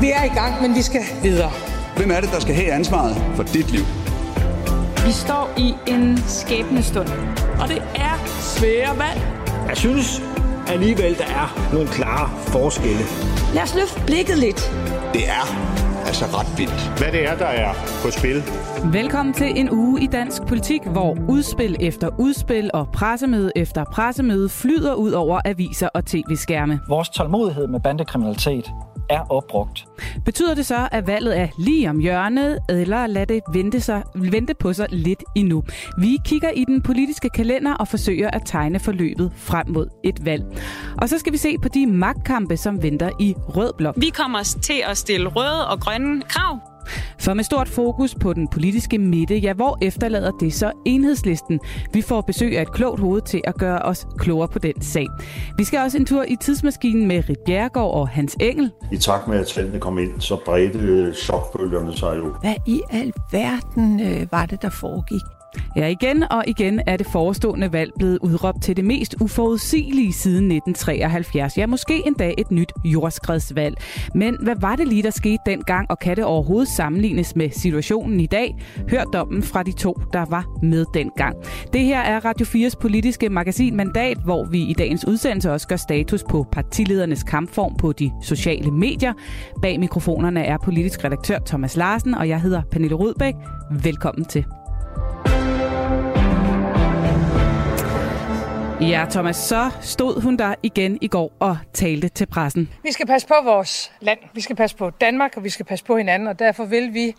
Vi er i gang, men vi skal videre. Hvem er det, der skal have ansvaret for dit liv? Vi står i en skæbnestund, og det er svære valg. Jeg synes alligevel, der er nogle klare forskelle. Lad os løfte blikket lidt. Det er altså ret vildt. Hvad det er, der er på spil. Velkommen til en uge i dansk politik, hvor udspil efter udspil og pressemøde efter pressemøde flyder ud over aviser og tv-skærme. Vores tålmodighed med bandekriminalitet er opbrugt. Betyder det så, at valget er lige om hjørnet, eller lad det vente, sig, vente på sig lidt endnu? Vi kigger i den politiske kalender og forsøger at tegne forløbet frem mod et valg. Og så skal vi se på de magtkampe, som venter i Rød Blok. Vi kommer til at stille røde og grønne krav for med stort fokus på den politiske midte, ja, hvor efterlader det så enhedslisten? Vi får besøg af et klogt hoved til at gøre os klogere på den sag. Vi skal også en tur i tidsmaskinen med Rit Bjergård og Hans Engel. I takt med, at tallene kom ind, så bredte chokbølgerne sig jo. Hvad i al verden øh, var det, der foregik? Ja, igen og igen er det forestående valg blevet udråbt til det mest uforudsigelige siden 1973. Ja, måske endda et nyt jordskredsvalg. Men hvad var det lige, der skete dengang, og kan det overhovedet sammenlignes med situationen i dag? Hør dommen fra de to, der var med dengang. Det her er Radio 4's politiske magasin Mandat, hvor vi i dagens udsendelse også gør status på partiledernes kampform på de sociale medier. Bag mikrofonerne er politisk redaktør Thomas Larsen, og jeg hedder Pernille Rudbæk. Velkommen til. Ja, Thomas, så stod hun der igen i går og talte til pressen. Vi skal passe på vores land, vi skal passe på Danmark, og vi skal passe på hinanden, og derfor vil vi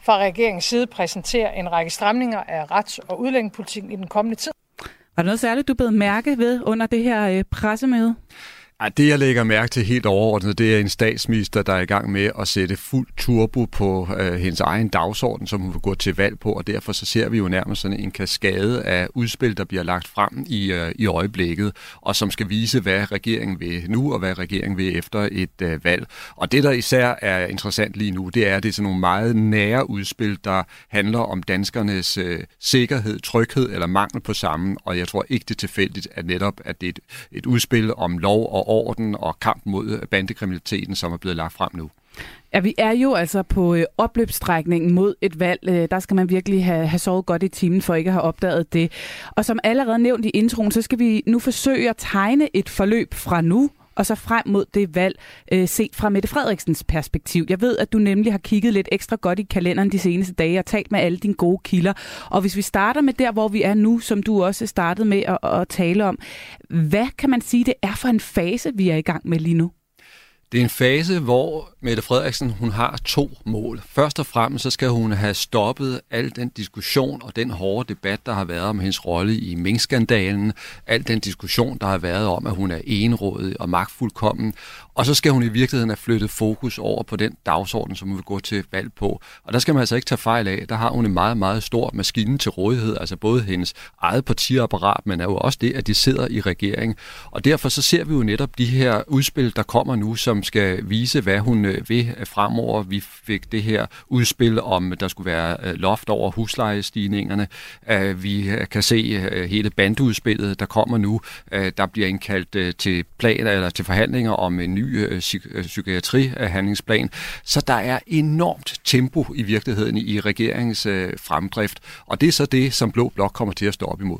fra regeringens side præsentere en række stramninger af rets- og udlændingepolitikken i den kommende tid. Var der noget særligt, du blev mærke ved under det her øh, pressemøde? Ej, det, jeg lægger mærke til helt overordnet, det er en statsminister, der er i gang med at sætte fuld turbo på øh, hendes egen dagsorden, som hun vil gå til valg på, og derfor så ser vi jo nærmest sådan en kaskade af udspil, der bliver lagt frem i, øh, i øjeblikket, og som skal vise, hvad regeringen vil nu, og hvad regeringen vil efter et øh, valg. Og det, der især er interessant lige nu, det er, at det er sådan nogle meget nære udspil, der handler om danskernes øh, sikkerhed, tryghed eller mangel på sammen, og jeg tror ikke, det er tilfældigt, at netop at det er et, et udspil om lov og orden og kamp mod bandekriminaliteten, som er blevet lagt frem nu. Ja, vi er jo altså på øh, opløbsstrækningen mod et valg. Øh, der skal man virkelig have, have sovet godt i timen for ikke at have opdaget det. Og som allerede nævnt i introen, så skal vi nu forsøge at tegne et forløb fra nu og så frem mod det valg, øh, set fra Mette Frederiksens perspektiv. Jeg ved, at du nemlig har kigget lidt ekstra godt i kalenderen de seneste dage og talt med alle dine gode kilder. Og hvis vi starter med der, hvor vi er nu, som du også startede med at, at tale om, hvad kan man sige, det er for en fase, vi er i gang med lige nu? Det er en fase, hvor Mette Frederiksen hun har to mål. Først og fremmest så skal hun have stoppet al den diskussion og den hårde debat, der har været om hendes rolle i minkskandalen, Al den diskussion, der har været om, at hun er enrådig og magtfuldkommen. Og så skal hun i virkeligheden have flyttet fokus over på den dagsorden, som hun vil gå til valg på. Og der skal man altså ikke tage fejl af. Der har hun en meget, meget stor maskine til rådighed. Altså både hendes eget partiapparat, men er jo også det, at de sidder i regering. Og derfor så ser vi jo netop de her udspil, der kommer nu, som skal vise, hvad hun øh, vil øh, fremover. Vi fik det her udspil om, der skulle være øh, loft over huslejestigningerne. Vi kan se hele bandudspillet, der kommer nu. Der bliver indkaldt til planer eller til forhandlinger om en ny psykiatrihandlingsplan. Så der er enormt tempo i virkeligheden i regeringens fremdrift. Og det er så det, som Blå Blok kommer til at stå op imod.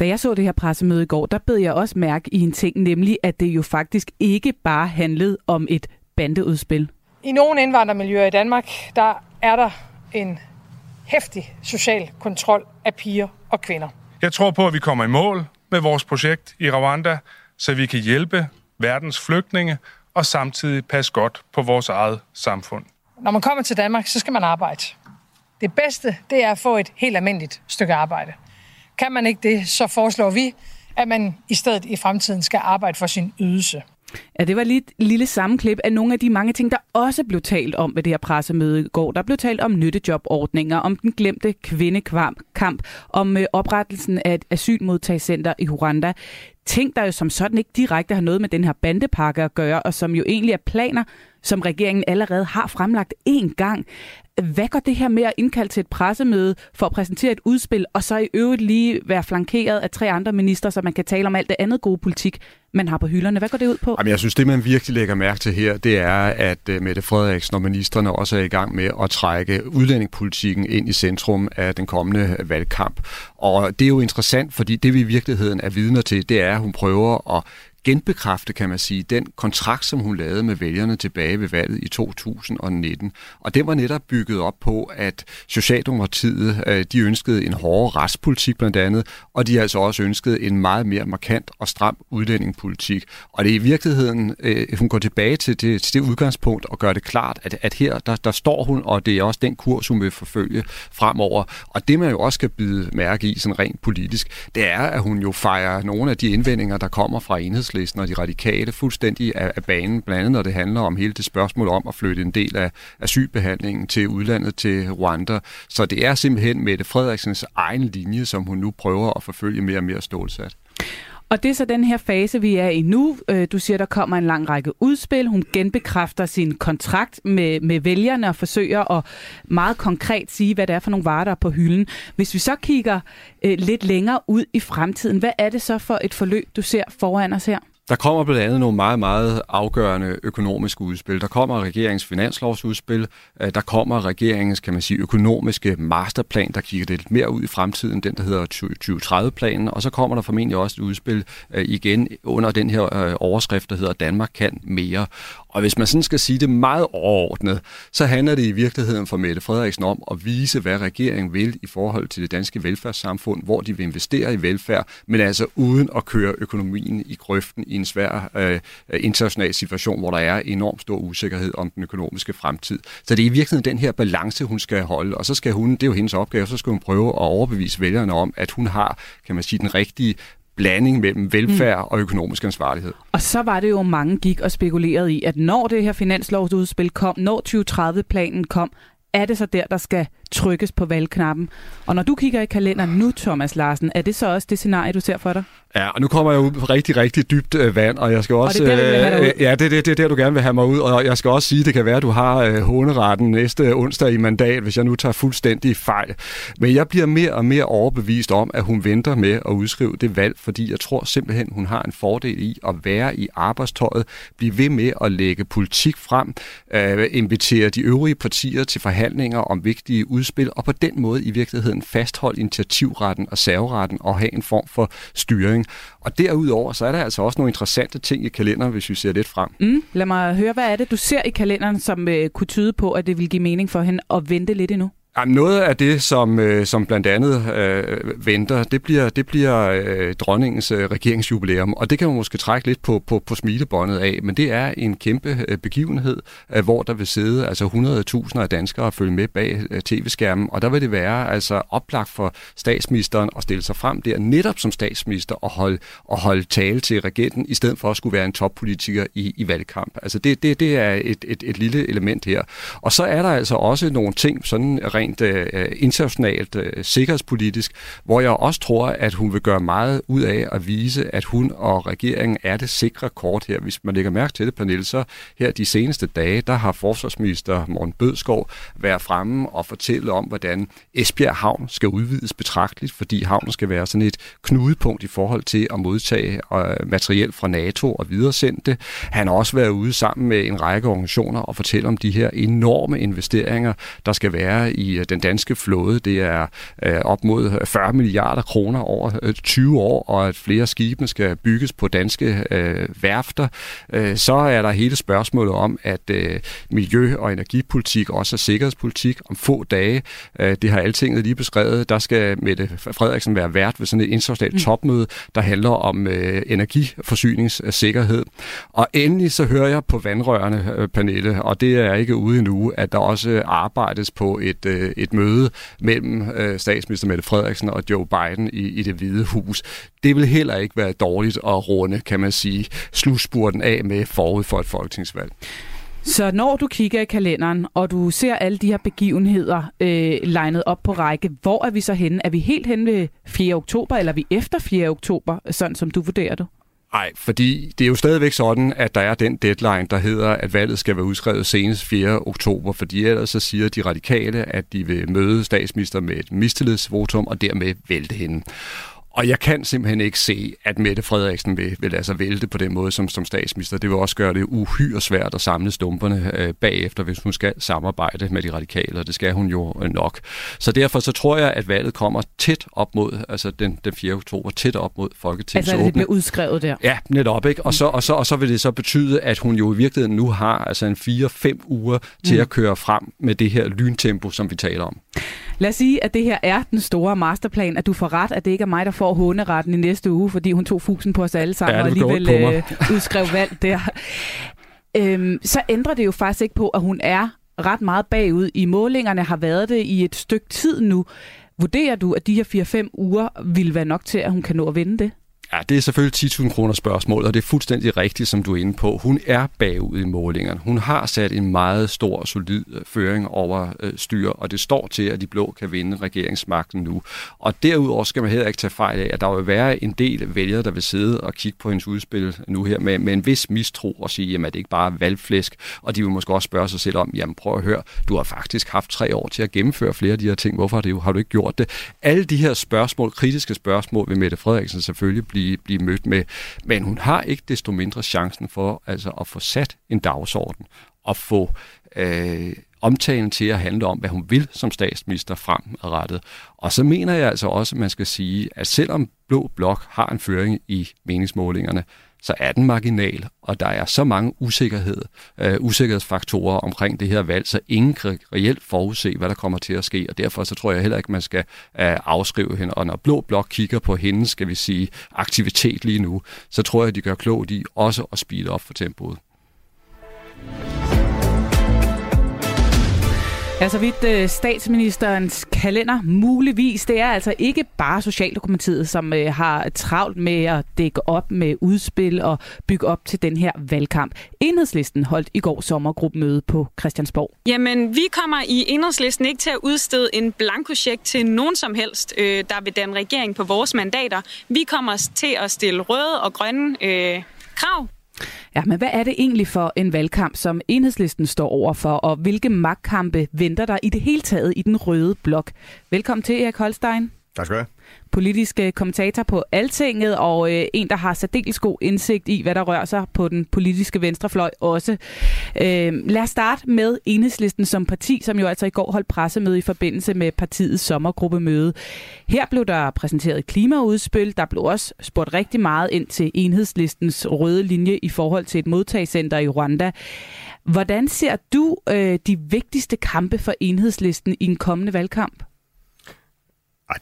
Da jeg så det her pressemøde i går, der bed jeg også mærke i en ting, nemlig at det jo faktisk ikke bare handlede om et bandeudspil. I nogle indvandrermiljøer i Danmark, der er der en hæftig social kontrol af piger og kvinder. Jeg tror på, at vi kommer i mål med vores projekt i Rwanda, så vi kan hjælpe verdens flygtninge og samtidig passe godt på vores eget samfund. Når man kommer til Danmark, så skal man arbejde. Det bedste, det er at få et helt almindeligt stykke arbejde. Kan man ikke det, så foreslår vi, at man i stedet i fremtiden skal arbejde for sin ydelse. Ja, det var lige et lille sammenklip af nogle af de mange ting, der også blev talt om ved det her pressemøde i går. Der blev talt om nyttejobordninger, om den glemte kvindekamp, om øh, oprettelsen af et asylmodtagscenter i Rwanda. Ting, der jo som sådan ikke direkte har noget med den her bandepakke at gøre, og som jo egentlig er planer, som regeringen allerede har fremlagt én gang. Hvad går det her med at indkalde til et pressemøde for at præsentere et udspil, og så i øvrigt lige være flankeret af tre andre minister, så man kan tale om alt det andet gode politik, man har på hylderne? Hvad går det ud på? Jamen, jeg synes, det man virkelig lægger mærke til her, det er, at uh, Mette Frederiksen og ministerne også er i gang med at trække udlændingepolitikken ind i centrum af den kommende øh, valgkamp. Og det er jo interessant, fordi det vi i virkeligheden er vidner til, det er, at hun prøver at genbekræfte, kan man sige, den kontrakt, som hun lavede med vælgerne tilbage ved valget i 2019. Og det var netop bygget op på, at Socialdemokratiet, øh, de ønskede en hårdere retspolitik blandt andet, og de altså også ønskede en meget mere markant og stram udlændingepolitik. Og det er i virkeligheden, øh, hun går tilbage til det, til det udgangspunkt og gør det klart, at, at her, der, der står hun, og det er også den kurs, hun vil forfølge fremover. Og det man jo også skal bide mærke i, sådan rent politisk, det er, at hun jo fejrer nogle af de indvendinger, der kommer fra enhedslisten enhedslisten og de radikale fuldstændig af, af banen, blandt andet når det handler om hele det spørgsmål om at flytte en del af asylbehandlingen til udlandet til Rwanda. Så det er simpelthen Mette Frederiksens egen linje, som hun nu prøver at forfølge mere og mere stålsat. Og det er så den her fase, vi er i nu. Øh, du siger, der kommer en lang række udspil. Hun genbekræfter sin kontrakt med, med vælgerne og forsøger at meget konkret sige, hvad det er for nogle varer, der er på hylden. Hvis vi så kigger øh, lidt længere ud i fremtiden, hvad er det så for et forløb, du ser foran os her? Der kommer blandt andet nogle meget, meget afgørende økonomiske udspil. Der kommer regeringens finanslovsudspil, øh, der kommer regeringens, kan man sige, økonomiske masterplan, der kigger lidt mere ud i fremtiden, den der hedder 2030-planen, og så kommer der formentlig også et udspil øh, igen under den her øh, overskrift, der hedder Danmark kan mere. Og hvis man sådan skal sige det meget overordnet, så handler det i virkeligheden for Mette Frederiksen om at vise, hvad regeringen vil i forhold til det danske velfærdssamfund, hvor de vil investere i velfærd, men altså uden at køre økonomien i grøften i en svær øh, international situation, hvor der er enormt stor usikkerhed om den økonomiske fremtid. Så det er i virkeligheden den her balance, hun skal holde, og så skal hun, det er jo hendes opgave, så skal hun prøve at overbevise vælgerne om, at hun har, kan man sige, den rigtige blanding mellem velfærd mm. og økonomisk ansvarlighed. Og så var det jo, mange gik og spekulerede i, at når det her finanslovsudspil kom, når 2030-planen kom, er det så der, der skal trykkes på valgknappen. Og når du kigger i kalenderen nu, Thomas Larsen, er det så også det scenarie, du ser for dig? Ja, og nu kommer jeg ud på rigtig, rigtig dybt øh, vand, og jeg skal også... Og det er der, øh, ja, det, det, det er der, du gerne vil have mig ud, og jeg skal også sige, at det kan være, at du har øh, håneretten næste onsdag i mandat, hvis jeg nu tager fuldstændig fejl. Men jeg bliver mere og mere overbevist om, at hun venter med at udskrive det valg, fordi jeg tror simpelthen, hun har en fordel i at være i arbejdstøjet, blive ved med at lægge politik frem, øh, invitere de øvrige partier til forhandlinger om vigtige udspil, og på den måde i virkeligheden fastholde initiativretten og serveretten og have en form for styring. Og derudover, så er der altså også nogle interessante ting i kalenderen, hvis vi ser lidt frem. Mm, lad mig høre, hvad er det, du ser i kalenderen, som øh, kunne tyde på, at det vil give mening for hende at vente lidt endnu? Jamen, noget af det, som, øh, som blandt andet øh, venter, det bliver, det bliver øh, dronningens øh, regeringsjubilæum, og det kan man måske trække lidt på, på, på smilebåndet af, men det er en kæmpe øh, begivenhed, øh, hvor der vil sidde altså 100.000 af danskere og følge med bag øh, tv-skærmen, og der vil det være altså oplagt for statsministeren at stille sig frem der netop som statsminister og holde, og holde tale til regenten, i stedet for at skulle være en toppolitiker i, i valgkamp. Altså det, det, det er et, et, et lille element her. Og så er der altså også nogle ting, sådan rent rent øh, internationalt øh, sikkerhedspolitisk, hvor jeg også tror, at hun vil gøre meget ud af at vise, at hun og regeringen er det sikre kort her. Hvis man lægger mærke til det, Pernille, så her de seneste dage, der har forsvarsminister Morten Bødskov været fremme og fortælle om, hvordan Esbjerg Havn skal udvides betragteligt, fordi havnen skal være sådan et knudepunkt i forhold til at modtage øh, materiel fra NATO og videresende det. Han har også været ude sammen med en række organisationer og fortælle om de her enorme investeringer, der skal være i Øh, den danske flåde. Det er øh, op mod 40 milliarder kroner over 20 øh, år, og at flere skibe skal bygges på danske øh, værfter. Øh, så er der hele spørgsmålet om, at øh, miljø- og energipolitik også er sikkerhedspolitik om få dage. Øh, det har altinget lige beskrevet. Der skal Mette Frederiksen være vært ved sådan et internationalt mm. topmøde, der handler om øh, energiforsyningssikkerhed. Og endelig så hører jeg på vandrørene, øh, Pernille, og det er ikke ude endnu, at der også arbejdes på et øh, øh, et møde mellem øh, statsminister Mette Frederiksen og Joe Biden i, i det hvide hus. Det vil heller ikke være dårligt at runde, kan man sige, slutspurten af med forud for et folketingsvalg. Så når du kigger i kalenderen, og du ser alle de her begivenheder øh, legnet op på række, hvor er vi så henne? Er vi helt henne ved 4. oktober, eller er vi efter 4. oktober, sådan som du vurderer det? Nej, fordi det er jo stadigvæk sådan, at der er den deadline, der hedder, at valget skal være udskrevet senest 4. oktober, fordi ellers så siger de radikale, at de vil møde statsminister med et mistillidsvotum og dermed vælte hende. Og jeg kan simpelthen ikke se, at Mette Frederiksen vil, vil lade sig vælte på den måde som, som statsminister. Det vil også gøre det uhyre svært at samle stumperne øh, bagefter, hvis hun skal samarbejde med de radikale, og det skal hun jo øh, nok. Så derfor så tror jeg, at valget kommer tæt op mod, altså den, den 4. oktober, tæt op mod Folketingets Altså, det bliver udskrevet der. Ja, netop, ikke? Og så, og, så, og så vil det så betyde, at hun jo i virkeligheden nu har altså en 4-5 uger til Mm. at køre frem med det her lyntempo, som vi taler om. Lad os sige, at det her er den store masterplan, at du får ret, at det ikke er mig, der får håneretten i næste uge, fordi hun tog fusen på os alle sammen Ja, og alligevel øh, udskrev valg der. Øhm, så ændrer det jo faktisk ikke på, at hun er ret meget bagud i målingerne, har været det i et stykke tid nu. Vurderer du, at de her 4-5 uger vil være nok til, at hun kan nå at vinde det? Ja, det er selvfølgelig 10.000 kroner spørgsmål, og det er fuldstændig rigtigt, som du er inde på. Hun er bagud i målingerne. Hun har sat en meget stor, solid øh, føring over øh, styre, og det står til, at de blå kan vinde regeringsmagten nu. Og derudover skal man heller ikke tage fejl af, at der vil være en del vælgere, der vil sidde og kigge på hendes udspil nu her med, med en vis mistro og sige, jamen er det ikke bare valgflæsk? Og de vil måske også spørge sig selv om, jamen prøv at høre, du har faktisk haft tre år til at gennemføre flere af de her ting. Hvorfor har du ikke gjort det? Alle de her spørgsmål, kritiske spørgsmål, vil Mette Frederiksen selvfølgelig blive, blive mødt med. Men hun har ikke desto mindre chancen for altså, at få sat en dagsorden og få øh, omtalen til at handle om, hvad hun vil som statsminister fremadrettet. Og så mener jeg altså også, at man skal sige, at selvom Blå Blok har en føring i meningsmålingerne, så er den marginal, og der er så mange usikkerhed, øh, usikkerhedsfaktorer omkring det her valg, så ingen kan reelt forudse, hvad der kommer til at ske, og derfor så tror jeg heller ikke, man skal øh, afskrive hende. Og når Blå Blok kigger på hendes, skal vi sige, aktivitet lige nu, så tror jeg, de gør klogt i også at speede op for tempoet. Ja, så vidt øh, statsministerens kalender muligvis. Det er altså ikke bare Socialdemokratiet, som øh, har travlt med at dække op med udspil og bygge op til den her valgkamp. Enhedslisten holdt i går sommergruppemøde på Christiansborg. Jamen, vi kommer i enhedslisten ikke til at udstede en blankocheck til nogen som helst, øh, der vil danne regering på vores mandater. Vi kommer til at stille røde og grønne øh, krav Ja, men hvad er det egentlig for en valgkamp, som enhedslisten står over for, og hvilke magtkampe venter der i det hele taget i den røde blok? Velkommen til, Erik Holstein. Tak skal du have. Politisk kommentator på Altinget, og øh, en, der har særdeles god indsigt i, hvad der rører sig på den politiske venstrefløj også. Øh, lad os starte med Enhedslisten som parti, som jo altså i går holdt pressemøde i forbindelse med partiets sommergruppemøde. Her blev der præsenteret klimaudspil. Der blev også spurgt rigtig meget ind til Enhedslistens røde linje i forhold til et modtagscenter i Rwanda. Hvordan ser du øh, de vigtigste kampe for Enhedslisten i en kommende valgkamp?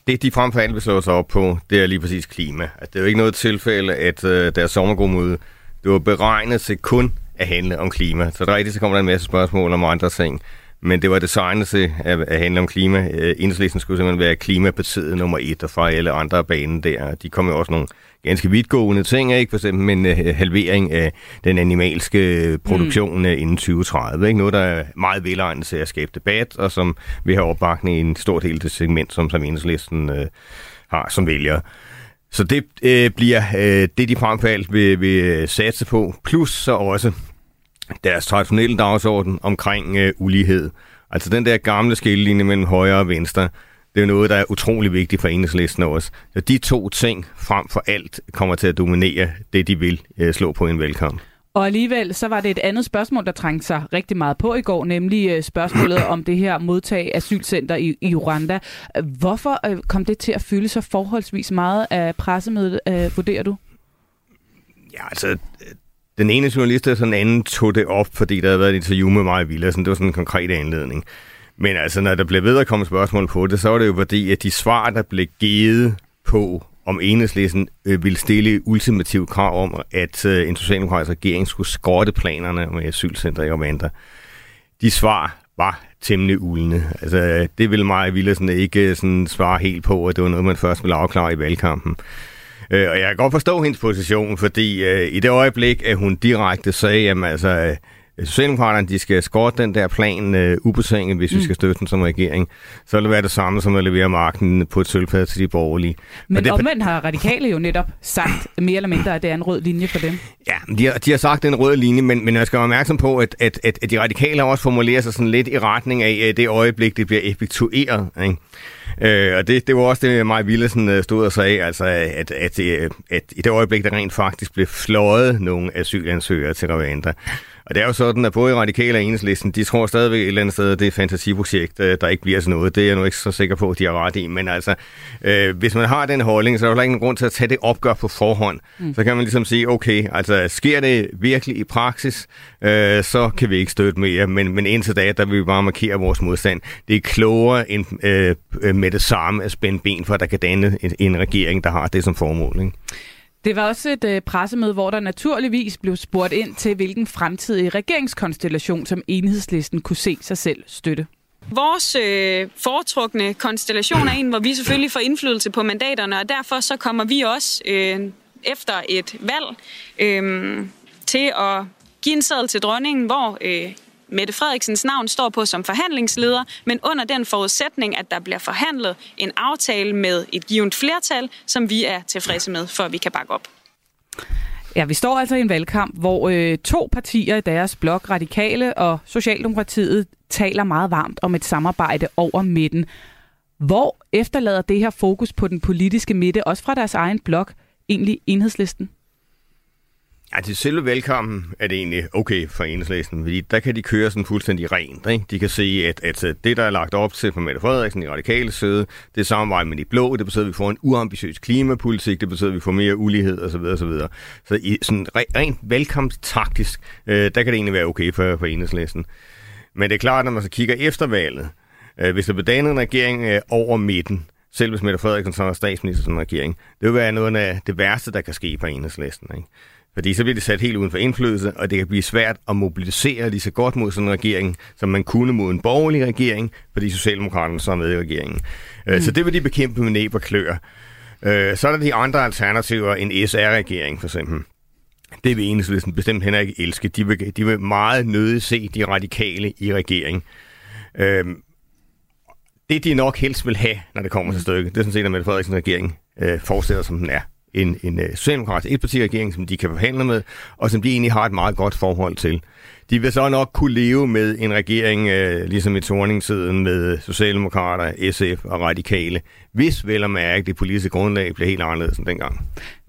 Det, de frem for alt vil slå sig op på, det er lige præcis klima. At det er jo ikke noget tilfælde, at øh, deres sommergruppemøde, det var beregnet til kun at handle om klima. Så der rigtigt, så kommer der en masse spørgsmål om andre ting. Men det var designet til at, at handle om klima. Øh, Enhedslisten skulle simpelthen være klimapartiet nummer et, og fra alle andre banen der. De kom jo også nogle ganske vidtgående ting, ikke? For eksempel en uh, halvering af den animalske produktion mm. inden 2030. Ikke? Noget, der er meget velegnet til at skabe debat, og som vil have opbakning i en stor del af det segment, som, som Enhedslisten uh, har som vælger. Så det øh, bliver øh, det, de frem for alt vil, vil satse på. Plus så også deres traditionelle dagsorden omkring øh, ulighed. Altså den der gamle skillelinje mellem højre og venstre, det er noget, der er utrolig vigtigt for enhedslisten også. Så de to ting frem for alt kommer til at dominere det, de vil øh, slå på en valgkamp. Og alligevel så var det et andet spørgsmål, der trængte sig rigtig meget på i går, nemlig øh, spørgsmålet om det her modtag asylcenter i, i Rwanda. Hvorfor øh, kom det til at fylde så forholdsvis meget af pressemødet, øh, vurderer du? Ja, altså, den ene journalist og den anden tog det op, fordi der havde været et interview med mig i Villersen. Det var sådan en konkret anledning. Men altså, når der blev ved at komme spørgsmål på det, så var det jo fordi, at de svar, der blev givet på, om enhedslisten øh, ville stille ultimativ krav om, at øh, en socialdemokratisk regering skulle skrotte planerne med asylcenter i Rwanda, de svar var temmelig ulne. Altså, det ville mig Villersen ikke øh, sådan svare helt på, at det var noget, man først ville afklare i valgkampen. Øh, og jeg kan godt forstå hendes position, fordi øh, i det øjeblik, at hun direkte sagde, at altså, Socialdemokraterne de skal skåre den der plan øh, ubetinget, hvis mm. vi skal støtte den som regering. Så vil det være det samme som at levere magten på et sølvfad til de borgerlige. Men det, omvendt har radikale jo netop sagt mere eller mindre, at det er en rød linje for dem. Ja, de har, de har sagt, det er en rød linje, men, men jeg skal være opmærksom på, at, at, at, at de radikale også formulerer sig sådan lidt i retning af det øjeblik, det bliver effektueret. Ikke? Øh, og det, det var også det, Maja Willesen øh, stod og sagde, altså, at, at, at, at i det øjeblik, der rent faktisk blev fløjet nogle asylansøgere til Rwanda, og det er jo sådan, at både Radikale og Enhedslisten, de tror stadigvæk et eller andet sted, at det er et fantasiprojekt, øh, der ikke bliver sådan noget. Det er jeg nu ikke så sikker på, at de har ret i. Men altså, øh, hvis man har den holdning, så er der ikke nogen grund til at tage det opgør på forhånd. Mm. Så kan man ligesom sige, okay, altså sker det virkelig i praksis, øh, så kan vi ikke støtte mere. Men, men indtil da, der vil vi bare markere vores modstand. Det er klogere end øh, med det samme at spænde ben for, at der kan danne en, en regering, der har det som formål. Ikke? Det var også et øh, pressemøde, hvor der naturligvis blev spurgt ind til, hvilken fremtidig regeringskonstellation, som enhedslisten kunne se sig selv støtte. Vores øh, foretrukne konstellation er en, hvor vi selvfølgelig får indflydelse på mandaterne, og derfor så kommer vi også øh, efter et valg øh, til at give en sædel til dronningen, hvor øh, Mette Frederiksens navn står på som forhandlingsleder, men under den forudsætning, at der bliver forhandlet en aftale med et givet flertal, som vi er tilfredse med, for vi kan bakke op. Ja, vi står altså i en valgkamp, hvor øh, to partier i deres blok, Radikale og Socialdemokratiet, taler meget varmt om et samarbejde over midten. Hvor efterlader det her fokus på den politiske midte, også fra deres egen blok, egentlig enhedslisten? Ja, til selve velkommen er det egentlig okay for enhedslæsen, fordi der kan de køre sådan fuldstændig rent. Ikke? De kan se, at, at øh, det, der er lagt op til for Mette Frederiksen i radikale side, det er samarbejde med de blå, det betyder, at vi får en uambitiøs klimapolitik, det betyder, at vi får mere ulighed osv. osv. Så i sådan rent velkomsttaktisk, øh, der kan det egentlig være okay for, for enhedslæsen. Men det er klart, når man så kigger efter valget, øh, hvis der bliver dannet en regering øh, over midten, selv hvis Mette Frederiksen så er statsminister som regering, det vil være noget af det værste, der kan ske for enhedslisten. Ikke? Fordi så bliver det sat helt uden for indflydelse, og det kan blive svært at mobilisere lige så godt mod sådan en regering, som man kunne mod en borgerlig regering, fordi Socialdemokraterne så er med i regeringen. Øh, mm. Så det vil de bekæmpe med næb og klør. Øh, så er der de andre alternativer, en SR-regering for eksempel. Det vil enhedslisten bestemt heller ikke elske. De vil, de vil meget nødigt se de radikale i regering. Øhm, det de nok helst vil have, når det kommer til stykket, det er sådan set, at Mette Frederiksen regering øh, fortsætter, som den er en, en uh, socialdemokratisk etpartiregering, som de kan forhandle med, og som de egentlig har et meget godt forhold til. De vil så nok kunne leve med en regering, uh, ligesom i torningstiden, med Socialdemokrater, SF og Radikale, hvis vel og mærke det politiske grundlag bliver helt anderledes end dengang.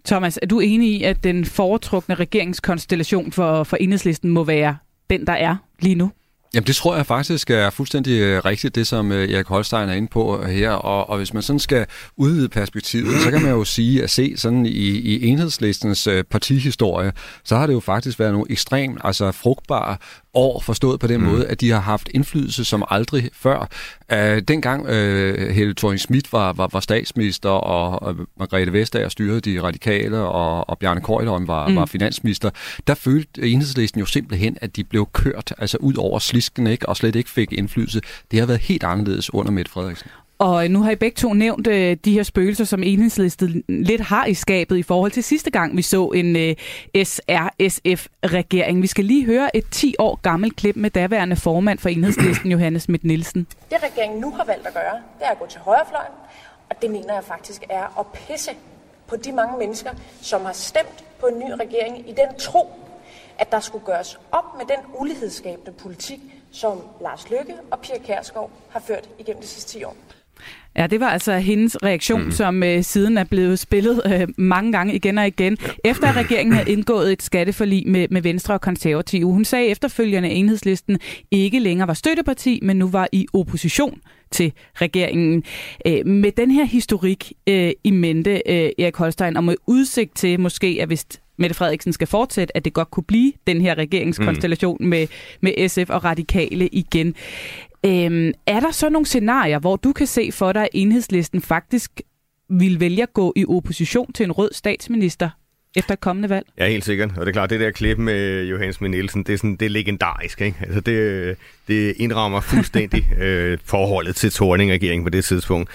Thomas, er du enig i, at den foretrukne regeringskonstellation for, for enhedslisten må være den, der er lige nu? Jamen det tror jeg faktisk er fuldstændig øh, rigtigt, det som øh, Erik Holstein er inde på øh, her. Og, og hvis man sådan skal udvide perspektivet, så kan man jo sige at se sådan i, i enhedslistens partihistorie, så har det jo faktisk været nogle ekstremt altså frugtbare år, forstået på den mm. måde, at de har haft indflydelse som aldrig før. Uh, dengang uh, Helle thorning Schmidt var, var, var statsminister, og, og Margrethe Vestager styrede de radikale, og, og Bjarne Korydon var, mm. var finansminister, der følte enhedslisten jo simpelthen, at de blev kørt altså ud over slisken, ikke, og slet ikke fik indflydelse. Det har været helt anderledes under Mette Frederiksen. Og nu har I begge to nævnt øh, de her spøgelser, som enhedslisten lidt har i skabet i forhold til sidste gang, vi så en øh, SRSF-regering. Vi skal lige høre et 10 år gammelt klip med daværende formand for enhedslisten, Johannes Schmidt Nielsen. Det regeringen nu har valgt at gøre, det er at gå til højrefløjen, og det mener jeg faktisk er at pisse på de mange mennesker, som har stemt på en ny regering i den tro, at der skulle gøres op med den ulighedsskabende politik, som Lars Løkke og Pia Kærsgaard har ført igennem de sidste 10 år. Ja, det var altså hendes reaktion, mm. som øh, siden er blevet spillet øh, mange gange igen og igen, efter at regeringen havde indgået et skatteforlig med, med Venstre og Konservative. Hun sagde efterfølgende, at enhedslisten ikke længere var støtteparti, men nu var i opposition til regeringen. Øh, med den her historik øh, i mente, øh, Erik Holstein, og med udsigt til måske, at hvis Mette Frederiksen skal fortsætte, at det godt kunne blive den her regeringskonstellation mm. med, med SF og Radikale igen. Øhm, er der så nogle scenarier, hvor du kan se for dig, at enhedslisten faktisk vil vælge at gå i opposition til en rød statsminister? Efter kommende valg? Ja, helt sikkert. Og det er klart, det der klip med Johannes Møn Nielsen, det er, sådan, det er legendarisk. Ikke? Altså det, det indrammer fuldstændig øh, forholdet til Torning-regeringen på det tidspunkt.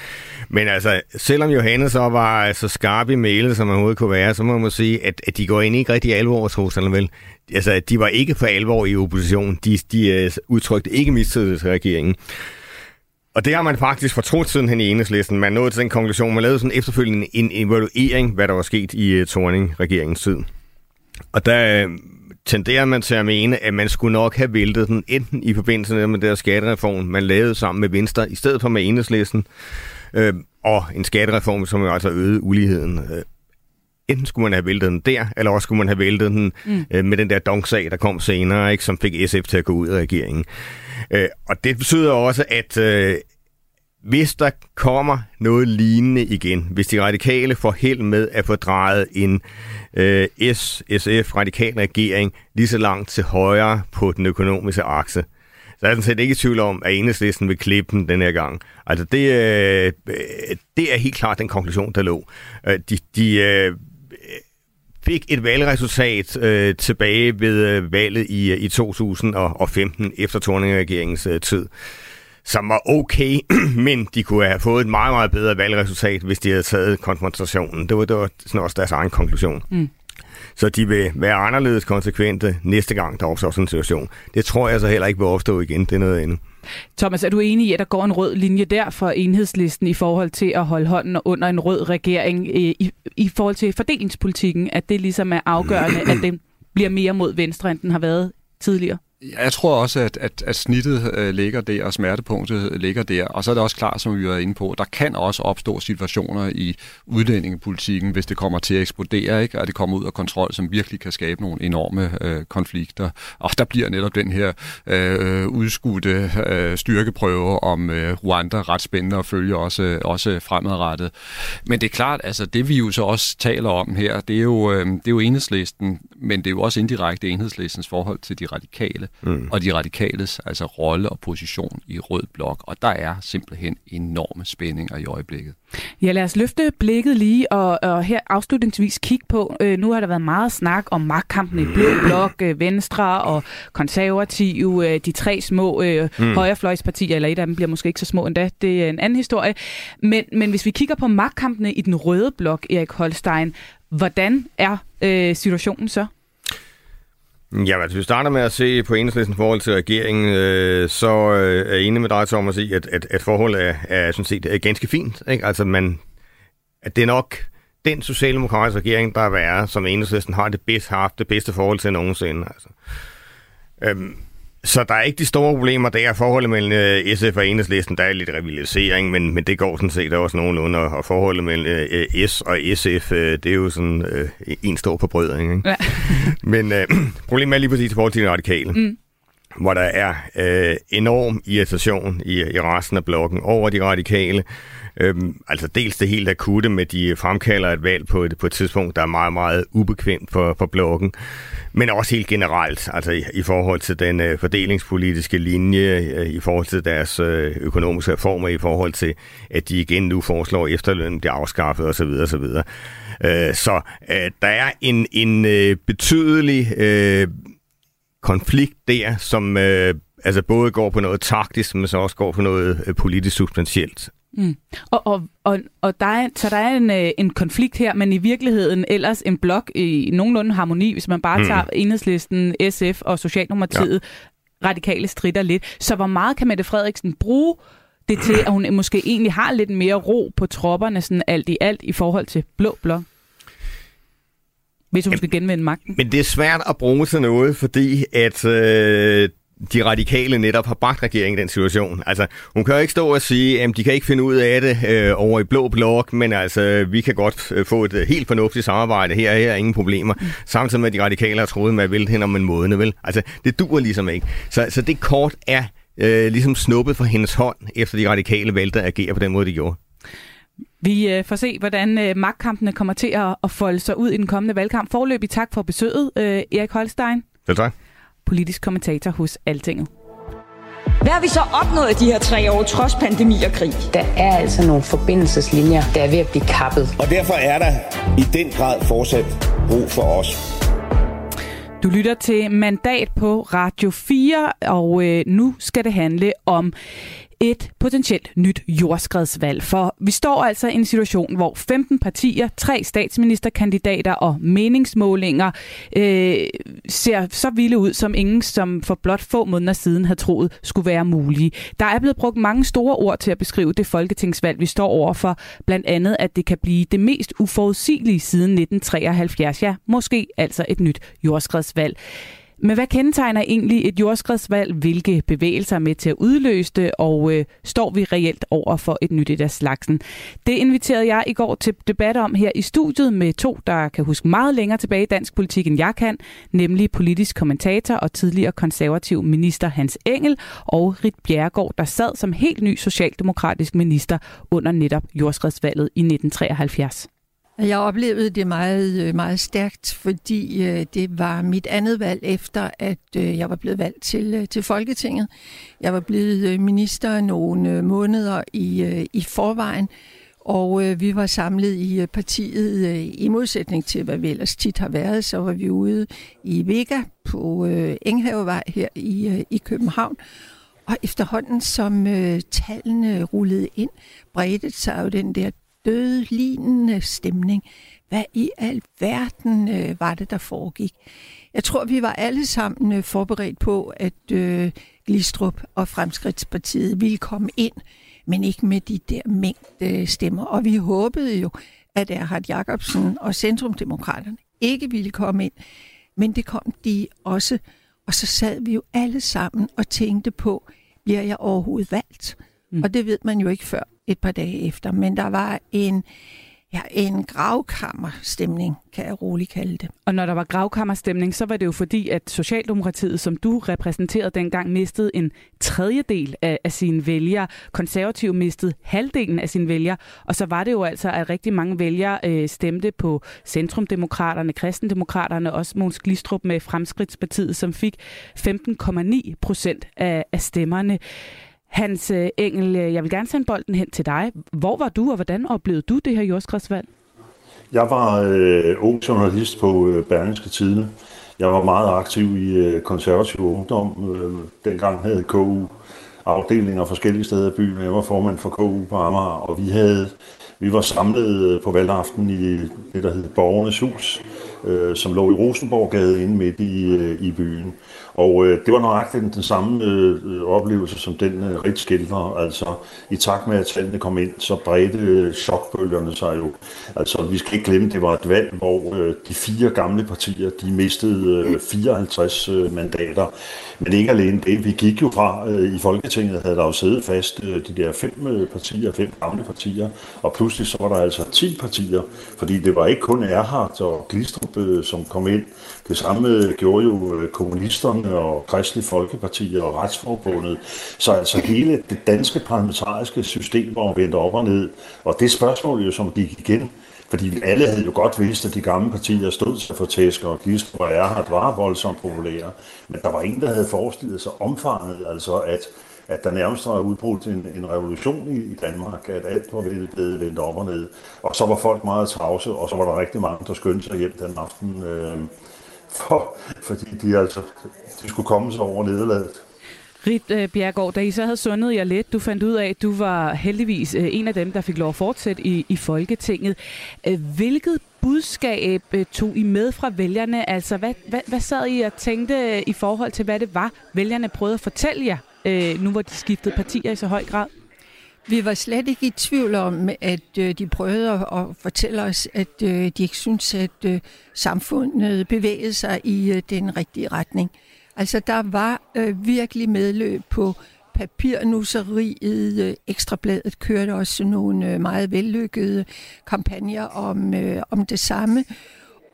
Men altså, selvom Johannes så var så skarp i mailet, som man overhovedet kunne være, så må man sige, at, at de går ind ikke rigtig alvor, trodserne vel. Altså, de var ikke for alvor i opposition. De, de uh, udtrykte ikke mistillid til regeringen. Og det har man faktisk fortrudt siden hen i enhedslisten. Man nåede til den konklusion, man lavede sådan efterfølgende en evaluering, hvad der var sket i uh, Torning-regeringens tid. Og der uh, tenderer man til at mene, at man skulle nok have væltet den enten i forbindelse med den der skattereform, man lavede sammen med Venstre, i stedet for med enhedslisten, øh, og en skattereform, som jo altså øgede uligheden. Øh, enten skulle man have væltet den der, eller også skulle man have væltet den mm. øh, med den der donksag, der kom senere, ikke, som fik SF til at gå ud af regeringen. Øh, og det betyder også, at øh, hvis der kommer noget lignende igen, hvis de radikale får held med at få drejet en øh, S-SF-radikal regering lige så langt til højre på den økonomiske akse, så er jeg sådan set ikke i tvivl om, at enhedslisten vil klippe den den her gang. Altså det, øh, øh det er helt klart den konklusion, der lå. Øh, de, de øh, fik et valgresultat øh, tilbage ved øh, valget i, i 2015 efter Torning-regeringens øh, tid som var okay, men de kunne have fået et meget, meget bedre valgresultat, hvis de havde taget konfrontationen. Det var, det var sådan også deres egen konklusion. Mm. Så de vil være anderledes konsekvente næste gang, der opstår sådan en situation. Det tror jeg så heller ikke vil opstå igen. Det er noget andet. Thomas, er du enig i, at der går en rød linje der for enhedslisten i forhold til at holde hånden under en rød regering øh, i, i forhold til fordelingspolitikken, at det ligesom er afgørende, at den bliver mere mod venstre, end den har været tidligere? Jeg tror også, at, at, at snittet øh, ligger der, og smertepunktet ligger der. Og så er det også klart, som vi var inde på, der kan også opstå situationer i udlændingepolitikken, hvis det kommer til at eksplodere, ikke? og det kommer ud af kontrol, som virkelig kan skabe nogle enorme øh, konflikter. Og der bliver netop den her øh, udskudte øh, styrkeprøve om øh, Rwanda ret spændende at følge også, også fremadrettet. Men det er klart, altså det vi jo så også taler om her, det er jo, øh, det er jo enhedslisten, men det er jo også indirekte enhedslistens forhold til de radikale mm. og de radikales altså rolle og position i rød blok. Og der er simpelthen enorme spændinger i øjeblikket. Ja, lad os løfte blikket lige og, og her afslutningsvis kigge på, øh, nu har der været meget snak om magtkampen i blå blok, øh, Venstre og konservative, øh, de tre små øh, mm. højrefløjspartier, eller et af dem bliver måske ikke så små endda, det er en anden historie. Men, men hvis vi kigger på magtkampene i den røde blok, Erik Holstein, hvordan er øh, situationen så? Ja, hvis vi starter med at se på enhedslistens forhold til regeringen, øh, så øh, er jeg enig med dig, Thomas, i, at, at, at forholdet er, er sådan set er ganske fint. Ikke? Altså, man, at det er nok den socialdemokratiske regering, der er været, som enhedslisten har det bedst, haft det bedste forhold til nogensinde. Altså. Øhm, så der er ikke de store problemer der. Forholdet mellem øh, SF og Enhedslisten, der er lidt rivalisering, men, men det går sådan set også nogenlunde. Og forholdet mellem øh, S og SF, øh, det er jo sådan øh, en stor forbrødring. Ikke? Ja. men øh, problemet er lige præcis i forhold til de radikale. Mm hvor der er øh, enorm irritation i, i resten af blokken over de radikale. Øhm, altså dels det helt akutte med, de fremkalder et valg på et, på et tidspunkt, der er meget, meget ubekvemt for, for blokken, men også helt generelt, altså i, i forhold til den øh, fordelingspolitiske linje, øh, i forhold til deres øh, økonomiske reformer, i forhold til, at de igen nu foreslår efterlønnen bliver afskaffet osv. osv. Øh, så øh, der er en, en øh, betydelig øh, konflikt der, som øh, altså både går på noget taktisk, men så også går på noget øh, politisk substantielt. Mm. Og, og, og, og der er, så der er en, øh, en konflikt her, men i virkeligheden ellers en blok i nogenlunde harmoni, hvis man bare mm. tager enhedslisten, SF og Socialdemokratiet, ja. radikale strider lidt. Så hvor meget kan Mette Frederiksen bruge det til, at hun måske egentlig har lidt mere ro på tropperne, sådan alt i alt, i forhold til blå blok? Hvis hun skal genvinde magten. Men det er svært at bruge til noget, fordi at øh, de radikale netop har bragt regeringen i den situation. Altså, hun kan jo ikke stå og sige, at de kan ikke finde ud af det øh, over i blå blok, men altså, vi kan godt øh, få et øh, helt fornuftigt samarbejde her, her er ingen problemer. Mm. Samtidig med, at de radikale har troet med at vælte hen om en måned, vel? Altså, det dur ligesom ikke. Så, så det kort er øh, ligesom snuppet fra hendes hånd, efter de radikale valgte at agere på den måde, de gjorde. Vi øh, får se, hvordan øh, magtkampene kommer til at, at folde sig ud i den kommende valgkamp. Forløbig tak for besøget, øh, Erik Holstein. Selv tak politisk kommentator hos Altinget. Hvad har vi så opnået de her tre år, trods pandemi og krig? Der er altså nogle forbindelseslinjer, der er ved at blive kappet. Og derfor er der i den grad fortsat brug for os. Du lytter til Mandat på Radio 4, og øh, nu skal det handle om et potentielt nyt jordskredsvalg. For vi står altså i en situation, hvor 15 partier, tre statsministerkandidater og meningsmålinger øh, ser så vilde ud, som ingen som for blot få måneder siden havde troet skulle være mulige. Der er blevet brugt mange store ord til at beskrive det folketingsvalg, vi står overfor. Blandt andet, at det kan blive det mest uforudsigelige siden 1973. Ja, måske altså et nyt jordskredsvalg. Men hvad kendetegner egentlig et jordskredsvalg? Hvilke bevægelser er med til at udløse det? Og øh, står vi reelt over for et nyt et af slagsen? Det inviterede jeg i går til debat om her i studiet med to, der kan huske meget længere tilbage i dansk politik, end jeg kan. Nemlig politisk kommentator og tidligere konservativ minister Hans Engel og Rit Bjerregaard, der sad som helt ny socialdemokratisk minister under netop jordskredsvalget i 1973. Jeg oplevede det meget, øh, meget stærkt, fordi øh, det var mit andet valg efter, at øh, jeg var blevet valgt til, til Folketinget. Jeg var blevet minister nogle måneder i, i forvejen, og vi var samlet i partiet i modsætning til, hvad vi ellers tit har været. Så var vi ude i Vega på Enghavevej her i, i København. Og efterhånden, som tallene rullede ind, bredte sig jo den der dødlignende stemning. Hvad i al verden øh, var det, der foregik? Jeg tror, vi var alle sammen øh, forberedt på, at øh, Glistrup og Fremskridtspartiet ville komme ind, men ikke med de der mængde stemmer. Og vi håbede jo, at Erhard Jacobsen og Centrumdemokraterne ikke ville komme ind, men det kom de også. Og så sad vi jo alle sammen og tænkte på, bliver jeg overhovedet valgt? Mm. Og det ved man jo ikke før et par dage efter. Men der var en, ja, en gravkammerstemning, kan jeg roligt kalde det. Og når der var gravkammerstemning, så var det jo fordi, at Socialdemokratiet, som du repræsenterede dengang, mistede en tredjedel af, af sine vælgere. Konservative mistede halvdelen af sine vælgere. Og så var det jo altså, at rigtig mange vælgere øh, stemte på Centrumdemokraterne, Kristendemokraterne, også Måns Glistrup med Fremskridtspartiet, som fik 15,9 procent af, af stemmerne. Hans øh, Engel, øh, jeg vil gerne sende bolden hen til dig. Hvor var du, og hvordan oplevede du det her jordskredsvalg? Jeg var øh, ung journalist på øh, Berlingske Tidene. Jeg var meget aktiv i øh, konservativ ungdom. Øh, dengang havde KU afdelinger forskellige steder i byen. Jeg var formand for KU på Amager, og vi havde vi var samlet øh, på valgaften i det, der hed Borgernes Hus, øh, som lå i Rosenborggade inde midt i, øh, i byen. Og øh, det var nøjagtigt den samme øh, oplevelse, som den øh, Rit skildrer. Altså, i takt med, at tallene kom ind, så bredte øh, chokbølgerne sig jo. Altså, vi skal ikke glemme, det var et valg, hvor øh, de fire gamle partier, de mistede øh, 54 øh, mandater. Men ikke alene det. Vi gik jo fra, øh, i Folketinget havde der jo siddet fast øh, de der fem øh, partier, fem gamle partier, og pludselig så var der altså 10 partier, fordi det var ikke kun Erhardt og Glistrup, øh, som kom ind. Det samme øh, gjorde jo øh, kommunisterne og Kristelig Folkeparti og Retsforbundet. Så altså hele det danske parlamentariske system var vendt op og ned. Og det spørgsmål jo, som gik igen, fordi alle havde jo godt vidst, at de gamle partier stod sig for tæsker, og Glistrup og Erhardt var voldsomt populære. Men der var ingen, der havde forestillet sig omfanget, altså at at der nærmest var udbrudt en, en revolution i, i Danmark, at alt var blevet vendt op og ned. Og så var folk meget tavse, og så var der rigtig mange, der skyndte sig hjem den aften, øh, for, fordi de altså de skulle komme sig over nederlaget. Rit uh, Bjergård, da I så havde sundet jer lidt, du fandt ud af, at du var heldigvis uh, en af dem, der fik lov at fortsætte i, i Folketinget. Uh, hvilket budskab tog I med fra vælgerne? Altså, hvad, hvad, hvad sad I og tænkte i forhold til, hvad det var, vælgerne prøvede at fortælle jer, nu hvor de skiftede partier i så høj grad? Vi var slet ikke i tvivl om, at øh, de prøvede at fortælle os, at øh, de ikke synes, at øh, samfundet bevægede sig i øh, den rigtige retning. Altså, der var øh, virkelig medløb på papirnusseriet. Øh, Ekstrabladet kørte også nogle øh, meget vellykkede kampagner om, øh, om det samme.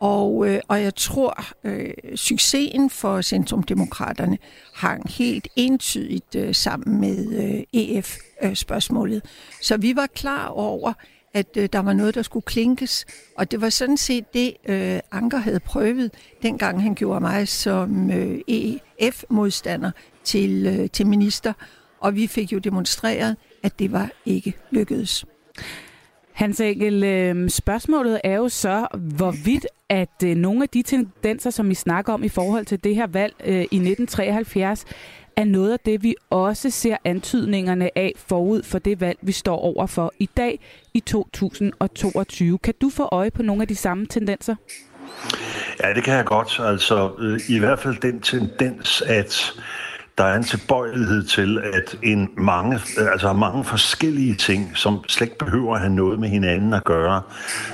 Og, øh, og jeg tror, øh, succesen for Centrumdemokraterne hang helt entydigt øh, sammen med øh, EF-spørgsmålet. Øh, Så vi var klar over, at øh, der var noget, der skulle klinkes. Og det var sådan set det, øh, Anker havde prøvet, dengang han gjorde mig som øh, EF-modstander til, øh, til minister. Og vi fik jo demonstreret, at det var ikke lykkedes. Hans Engel, øh, spørgsmålet er jo så, hvorvidt at øh, nogle af de tendenser, som vi snakker om i forhold til det her valg øh, i 1973, er noget af det, vi også ser antydningerne af forud for det valg, vi står over for i dag i 2022. Kan du få øje på nogle af de samme tendenser? Ja, det kan jeg godt. Altså, øh, i hvert fald den tendens, at der er en tilbøjelighed til, at en mange, altså mange forskellige ting, som slet ikke behøver at have noget med hinanden at gøre,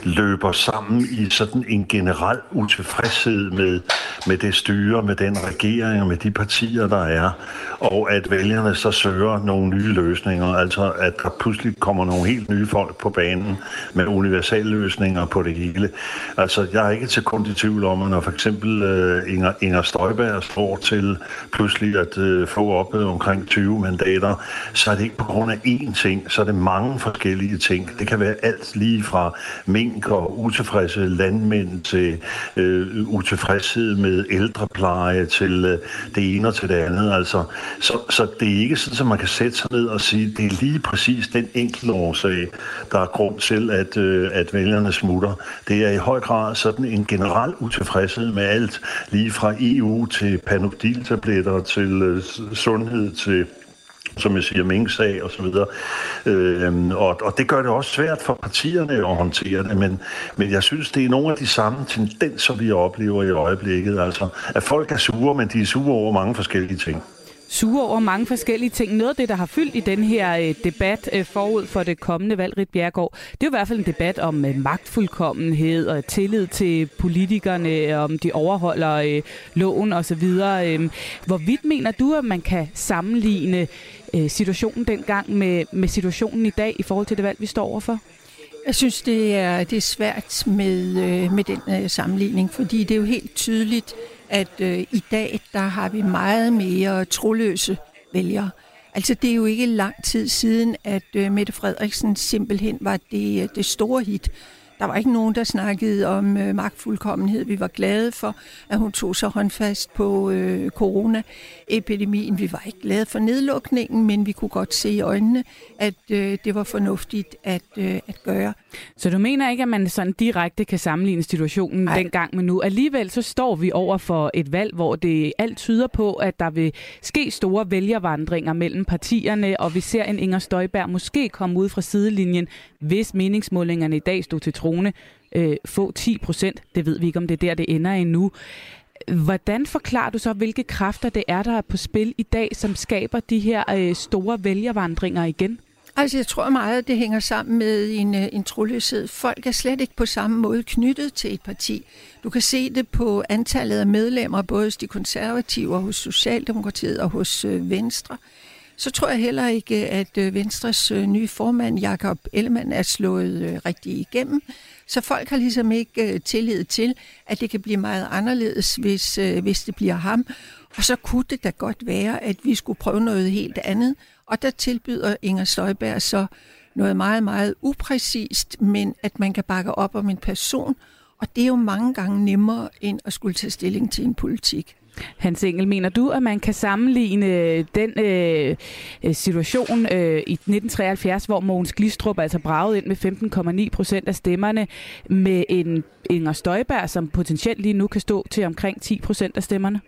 løber sammen i sådan en generel utilfredshed med, med det styre, med den regering og med de partier, der er, og at vælgerne så søger nogle nye løsninger, altså at der pludselig kommer nogle helt nye folk på banen med universalløsninger på det hele. Altså, jeg er ikke til kun i tvivl om, at når for eksempel uh, Inger, Inger Støjberg står til pludselig at øh, uh, få op omkring 20 mandater, så er det ikke på grund af én ting, så er det mange forskellige ting. Det kan være alt lige fra mink og utilfredse landmænd til øh, utilfredshed med ældrepleje til øh, det ene og til det andet. Altså, så, så det er ikke sådan, at man kan sætte sig ned og sige, at det er lige præcis den enkelte årsag, der er grund til, at, øh, at vælgerne smutter. Det er i høj grad sådan en generel utilfredshed med alt, lige fra EU til panodiltabletter til øh, sundhed til som jeg siger, minksag og så videre. Øhm, og, og det gør det også svært for partierne at håndtere det, men, men jeg synes, det er nogle af de samme tendenser, vi oplever i øjeblikket. Altså, at folk er sure, men de er sure over mange forskellige ting sure over mange forskellige ting. Noget af det, der har fyldt i den her øh, debat øh, forud for det kommende valg, Rit Bjergård, det er jo i hvert fald en debat om øh, magtfuldkommenhed og tillid til politikerne, øh, om de overholder øh, loven osv. Øh, hvorvidt mener du, at man kan sammenligne øh, situationen dengang med, med situationen i dag i forhold til det valg, vi står overfor? Jeg synes, det er, det er svært med, øh, med den øh, sammenligning, fordi det er jo helt tydeligt, at øh, i dag, der har vi meget mere troløse vælgere. Altså, det er jo ikke lang tid siden, at øh, Mette Frederiksen simpelthen var det, øh, det store hit. Der var ikke nogen, der snakkede om øh, magtfuldkommenhed. Vi var glade for, at hun tog sig håndfast på øh, coronaepidemien. Vi var ikke glade for nedlukningen, men vi kunne godt se i øjnene, at øh, det var fornuftigt at, øh, at gøre. Så du mener ikke, at man sådan direkte kan sammenligne situationen Nej. dengang med nu? Alligevel så står vi over for et valg, hvor det alt tyder på, at der vil ske store vælgervandringer mellem partierne, og vi ser en Inger Støjberg måske komme ud fra sidelinjen, hvis meningsmålingerne i dag stod til krone øh, få 10 procent. Det ved vi ikke, om det er der, det ender endnu. Hvordan forklarer du så, hvilke kræfter det er, der er på spil i dag, som skaber de her øh, store vælgervandringer igen? Altså, jeg tror meget, det hænger sammen med en, øh, en troløshed. Folk er slet ikke på samme måde knyttet til et parti. Du kan se det på antallet af medlemmer, både hos de konservative og hos Socialdemokratiet og hos øh, Venstre. Så tror jeg heller ikke, at øh, Venstres øh, nye formand, Jakob Ellemann, er slået øh, rigtig igennem. Så folk har ligesom ikke tillid til, at det kan blive meget anderledes, hvis, hvis det bliver ham. Og så kunne det da godt være, at vi skulle prøve noget helt andet. Og der tilbyder Inger Støjberg så noget meget, meget upræcist, men at man kan bakke op om en person. Og det er jo mange gange nemmere, end at skulle tage stilling til en politik. Hans Engel, mener du, at man kan sammenligne øh, den øh, øh, situation øh, i 1973, hvor Mogens Glistrup altså bragede ind med 15,9 procent af stemmerne, med en Inger Støjberg, som potentielt lige nu kan stå til omkring 10 procent af stemmerne?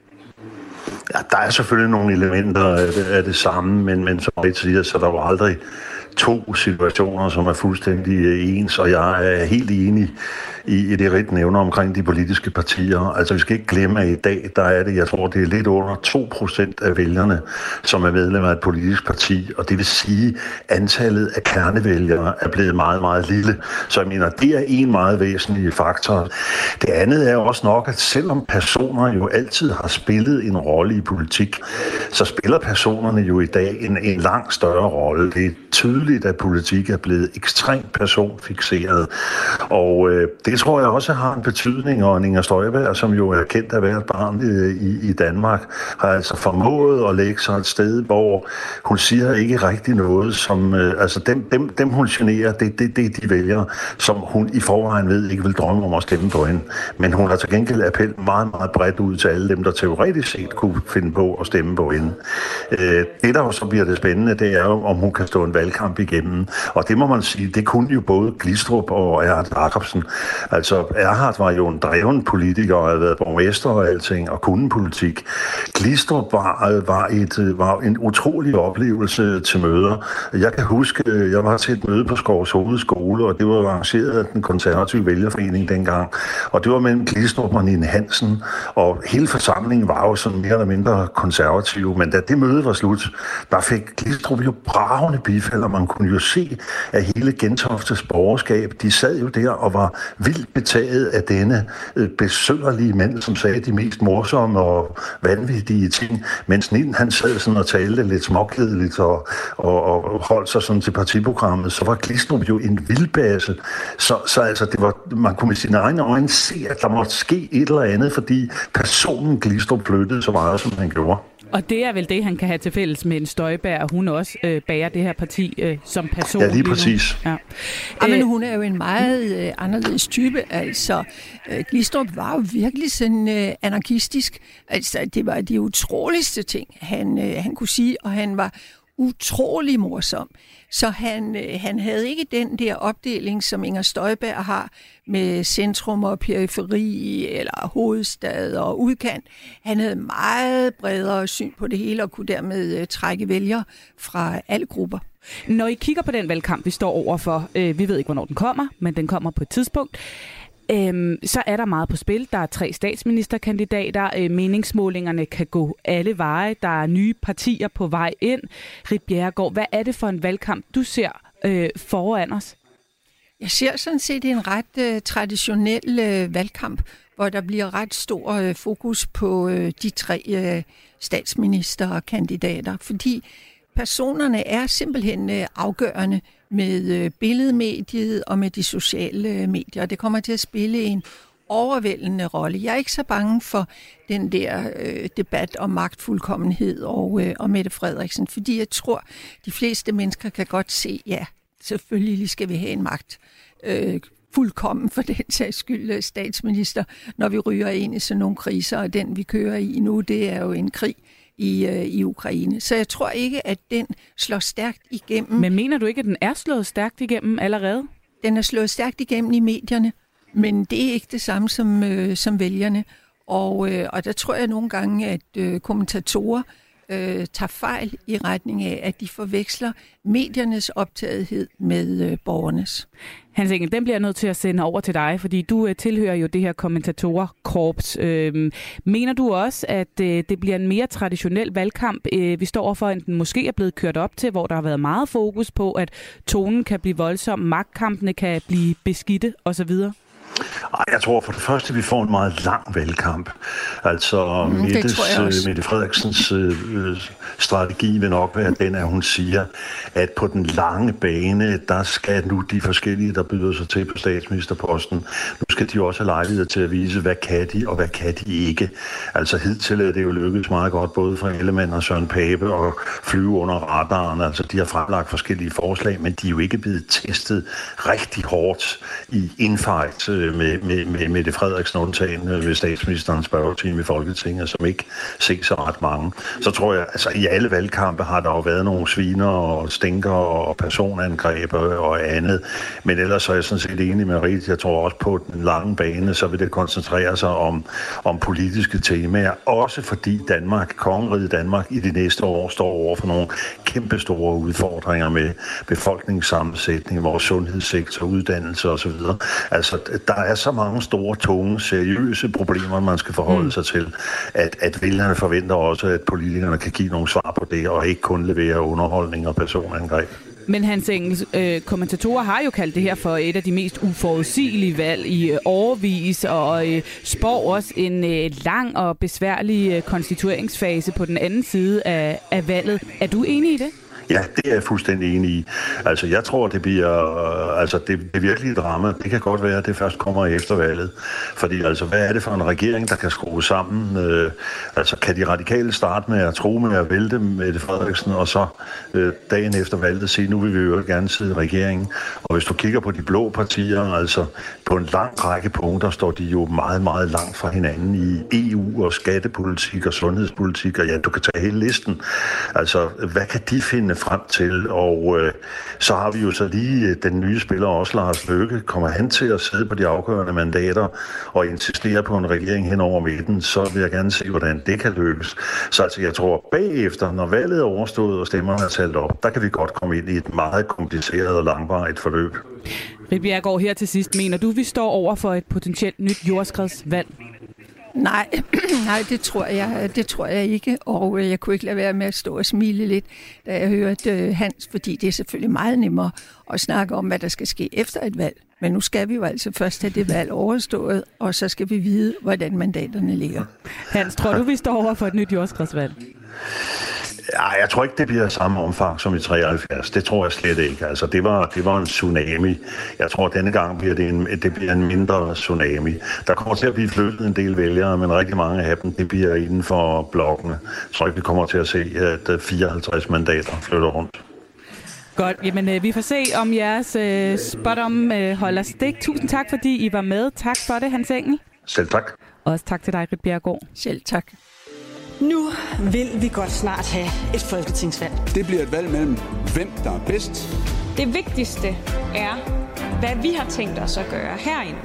Ja, der er selvfølgelig nogle elementer af det, af det samme, men, men som jeg siger, så der var aldrig to situationer, som er fuldstændig øh, ens, og jeg er helt enig i, i det rigt nævner omkring de politiske partier. Altså vi skal ikke glemme, at i dag, der er det, jeg tror, det er lidt under 2% af vælgerne, som er medlemmer af et politisk parti, og det vil sige, at antallet af kernevælgere er blevet meget, meget lille. Så jeg mener, det er en meget væsentlig faktor. Det andet er også nok, at selvom personer jo altid har spillet en rolle i politik, så spiller personerne jo i dag en, en langt større rolle. Det er tydeligt, at politik er blevet ekstremt personfixeret, og øh, det det tror jeg også har en betydning, og Inger Støjberg, som jo er kendt af hvert barn øh, i, i Danmark, har altså formået at lægge sig et sted, hvor hun siger ikke rigtig noget, som, øh, altså dem, dem, dem hun generer, det, det, det de vælger, som hun i forvejen ved ikke vil drømme om at stemme på hende. Men hun har til gengæld appel meget, meget bredt ud til alle dem, der teoretisk set kunne finde på at stemme på hende. Øh, det, der jo så bliver det spændende, det er jo, om hun kan stå en valgkamp igennem. Og det må man sige, det kunne jo både Glistrup og Erhard Jacobsen. Altså, Erhardt var jo en dreven politiker og havde været borgmester og alting, og kunne politik. Glistrup var, øh, var, et, øh, var en utrolig oplevelse til møder. Jeg kan huske, øh, jeg var til et møde på Skovs Hovedskole, og det var arrangeret af den konservative vælgerforening dengang. Og det var mellem Glistrup og Nine Hansen, og hele forsamlingen var jo sådan mere eller mindre konservativ. Men da det møde var slut, der fik Glistrup jo bravende bifald, og man kunne jo se, at hele Gentoftes borgerskab, de sad jo der og var vildt betaget af denne øh, besønderlige mand, som sagde de mest morsomme og vanvittige ting, mens Nien han sad sådan og talte lidt småkedeligt og, og, og holdt sig sådan til partiprogrammet, så var Glistrup jo en vildbase. Så, så altså, det var, man kunne med sine egne øjne se, at der måtte ske et eller andet, fordi personen Glistrup flyttede så meget, som han gjorde. Og det er vel det, han kan have til fælles med en Støjbær, at hun også øh, bærer det her parti øh, som person. Ja, lige præcis. Ja. Ja, men hun er jo en meget øh, anderledes type. Altså, øh, Glistrup var jo virkelig sådan øh, anarkistisk. Altså, det var de utroligste ting, han, øh, han kunne sige, og han var utrolig morsom. Så han, øh, han havde ikke den der opdeling, som Inger Støjberg har med centrum og periferi, eller hovedstad og udkant. Han havde meget bredere syn på det hele og kunne dermed øh, trække vælgere fra alle grupper. Når I kigger på den valgkamp, vi står overfor, øh, vi ved ikke, hvornår den kommer, men den kommer på et tidspunkt, Øhm, så er der meget på spil. Der er tre statsministerkandidater. Øh, meningsmålingerne kan gå alle veje. Der er nye partier på vej ind. Rit Bjerregaard, hvad er det for en valgkamp, du ser øh, foran os? Jeg ser sådan set en ret øh, traditionel øh, valgkamp, hvor der bliver ret stor øh, fokus på øh, de tre øh, statsministerkandidater, fordi personerne er simpelthen øh, afgørende med øh, billedmediet og med de sociale øh, medier. Det kommer til at spille en overvældende rolle. Jeg er ikke så bange for den der øh, debat om magtfuldkommenhed og, øh, og Mette Frederiksen, fordi jeg tror, de fleste mennesker kan godt se, ja, selvfølgelig skal vi have en magt. Øh, fuldkommen for den sags skyld statsminister, når vi ryger ind i sådan nogle kriser, og den vi kører i nu, det er jo en krig i, øh, i Ukraine. Så jeg tror ikke, at den slår stærkt igennem. Men mener du ikke, at den er slået stærkt igennem allerede? Den er slået stærkt igennem i medierne, men det er ikke det samme som, øh, som vælgerne. Og, øh, og der tror jeg nogle gange, at øh, kommentatorer øh, tager fejl i retning af, at de forveksler mediernes optagethed med øh, borgernes. Hans Engel, den bliver jeg nødt til at sende over til dig, fordi du øh, tilhører jo det her kommentatorkorps. Øh, mener du også, at øh, det bliver en mere traditionel valgkamp, øh, vi står overfor, end den måske er blevet kørt op til, hvor der har været meget fokus på, at tonen kan blive voldsom, magtkampene kan blive beskidte osv.? Jeg tror for det første, vi får en meget lang valgkamp. Altså mm, Mettes, øh, Mette Frederiksens øh, strategi vil nok være den, at hun siger, at på den lange bane, der skal nu de forskellige, der byder sig til på statsministerposten, nu skal de også have lejlighed til at vise, hvad kan de, og hvad kan de ikke. Altså hidtil er det jo lykkedes meget godt, både for Ellemann og Søren Pape, at flyve under radaren. Altså de har fremlagt forskellige forslag, men de er jo ikke blevet testet rigtig hårdt i infight øh, Øh, med, med, med Mette Frederiksen undtagen øh, ved statsministerens spørgetime i Folketinget, som ikke ses så ret mange. Så tror jeg, altså i alle valgkampe har der jo været nogle sviner og stinker og personangreb og andet. Men ellers er jeg sådan set enig med Rit. Jeg tror også på den lange bane, så vil det koncentrere sig om, om politiske temaer. Også fordi Danmark, kongeriget Danmark, i de næste år står over for nogle kæmpe store udfordringer med befolkningssammensætning, vores sundhedssektor, uddannelse osv. Altså, der er så mange store, tunge, seriøse problemer, man skal forholde mm. sig til, at, at vælgerne forventer også, at politikerne kan give nogle svar på det, og ikke kun levere underholdning og personangreb. Men Hans Engels, øh, kommentatorer har jo kaldt det her for et af de mest uforudsigelige valg i øh, årvis, og øh, spår også en øh, lang og besværlig øh, konstitueringsfase på den anden side af, af valget. Er du enig i det? Ja, det er jeg fuldstændig enig i. Altså, jeg tror, det bliver... Øh, altså, det, det virkelige drama, det kan godt være, at det først kommer efter valget. Fordi, altså, hvad er det for en regering, der kan skrue sammen? Øh, altså, kan de radikale starte med at tro med at vælte Mette Frederiksen, og så øh, dagen efter valget sige, nu vil vi jo gerne sidde i regeringen. Og hvis du kigger på de blå partier, altså, på en lang række punkter står de jo meget, meget langt fra hinanden i EU og skattepolitik og sundhedspolitik, og ja, du kan tage hele listen. Altså, hvad kan de finde Øh, frem til? Og øh, så har vi jo så lige øh, den nye spiller også, Lars Løkke. Kommer han til at sidde på de afgørende mandater og insistere på en regering hen over midten, så vil jeg gerne se, hvordan det kan lykkes. Så altså, jeg tror bagefter, når valget er overstået og stemmerne er talt op, der kan vi godt komme ind i et meget kompliceret og langvarigt forløb. Ribjergård, her til sidst, mener du, vi står over for et potentielt nyt jordskredsvalg? Nej, nej, det tror jeg, det tror jeg ikke, og øh, jeg kunne ikke lade være med at stå og smile lidt, da jeg hørte øh, Hans, fordi det er selvfølgelig meget nemmere at snakke om, hvad der skal ske efter et valg. Men nu skal vi jo altså først have det valg overstået, og så skal vi vide, hvordan mandaterne ligger. Hans, tror du, vi står over for et nyt jordskredsvalg? Ja, jeg tror ikke, det bliver samme omfang som i 73. Det tror jeg slet ikke. Altså, det var, det var en tsunami. Jeg tror, at denne gang bliver det en, det bliver en mindre tsunami. Der kommer til at blive flyttet en del vælgere, men rigtig mange af dem, det bliver inden for blokkene. Jeg tror ikke, vi kommer til at se, at 54 øh, mandater flytter rundt. Godt, jamen øh, vi får se, om jeres øh, spot om øh, holder stik. Tusind tak, fordi I var med. Tak for det, Hans Engel. Selv tak. Også tak til dig, Rit Bjergård. Selv tak. Nu vil vi godt snart have et folketingsvalg. Det bliver et valg mellem, hvem der er bedst. Det vigtigste er, hvad vi har tænkt os at gøre herinde.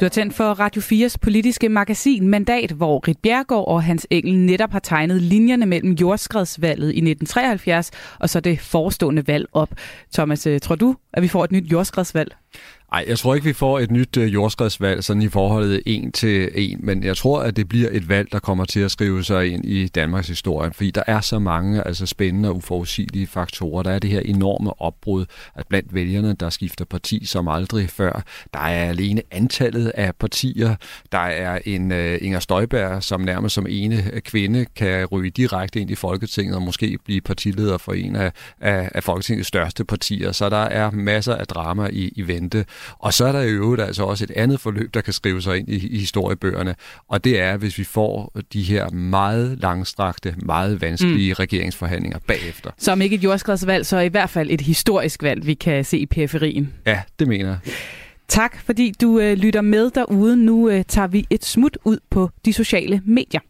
Du har tændt for Radio 4's politiske magasin Mandat, hvor Rit Bjergård og Hans Engel netop har tegnet linjerne mellem jordskredsvalget i 1973 og så det forestående valg op. Thomas, øh, tror du, at vi får et nyt jordskredsvalg? Nej, jeg tror ikke, vi får et nyt øh, jordskredsvalg sådan i forholdet en til en, men jeg tror, at det bliver et valg, der kommer til at skrive sig ind i Danmarks historie, fordi der er så mange altså spændende og uforudsigelige faktorer. Der er det her enorme opbrud at blandt vælgerne, der skifter parti som aldrig før. Der er alene antallet af partier. Der er en uh, Inger Støjberg, som nærmest som ene øh, kvinde kan ryge direkte ind i Folketinget og måske blive partileder for en af, af, af Folketingets største partier. Så der er masser af drama i, i vente. Og så er der i øvrigt altså også et andet forløb, der kan skrive sig ind i, i historiebøgerne, og det er, hvis vi får de her meget langstrakte, meget vanskelige mm. regeringsforhandlinger bagefter. Som ikke et jordskredsvalg, så i hvert fald et historisk valg, vi kan se i periferien. Ja, det mener jeg. Tak, fordi du øh, lytter med derude. Nu øh, tager vi et smut ud på de sociale medier.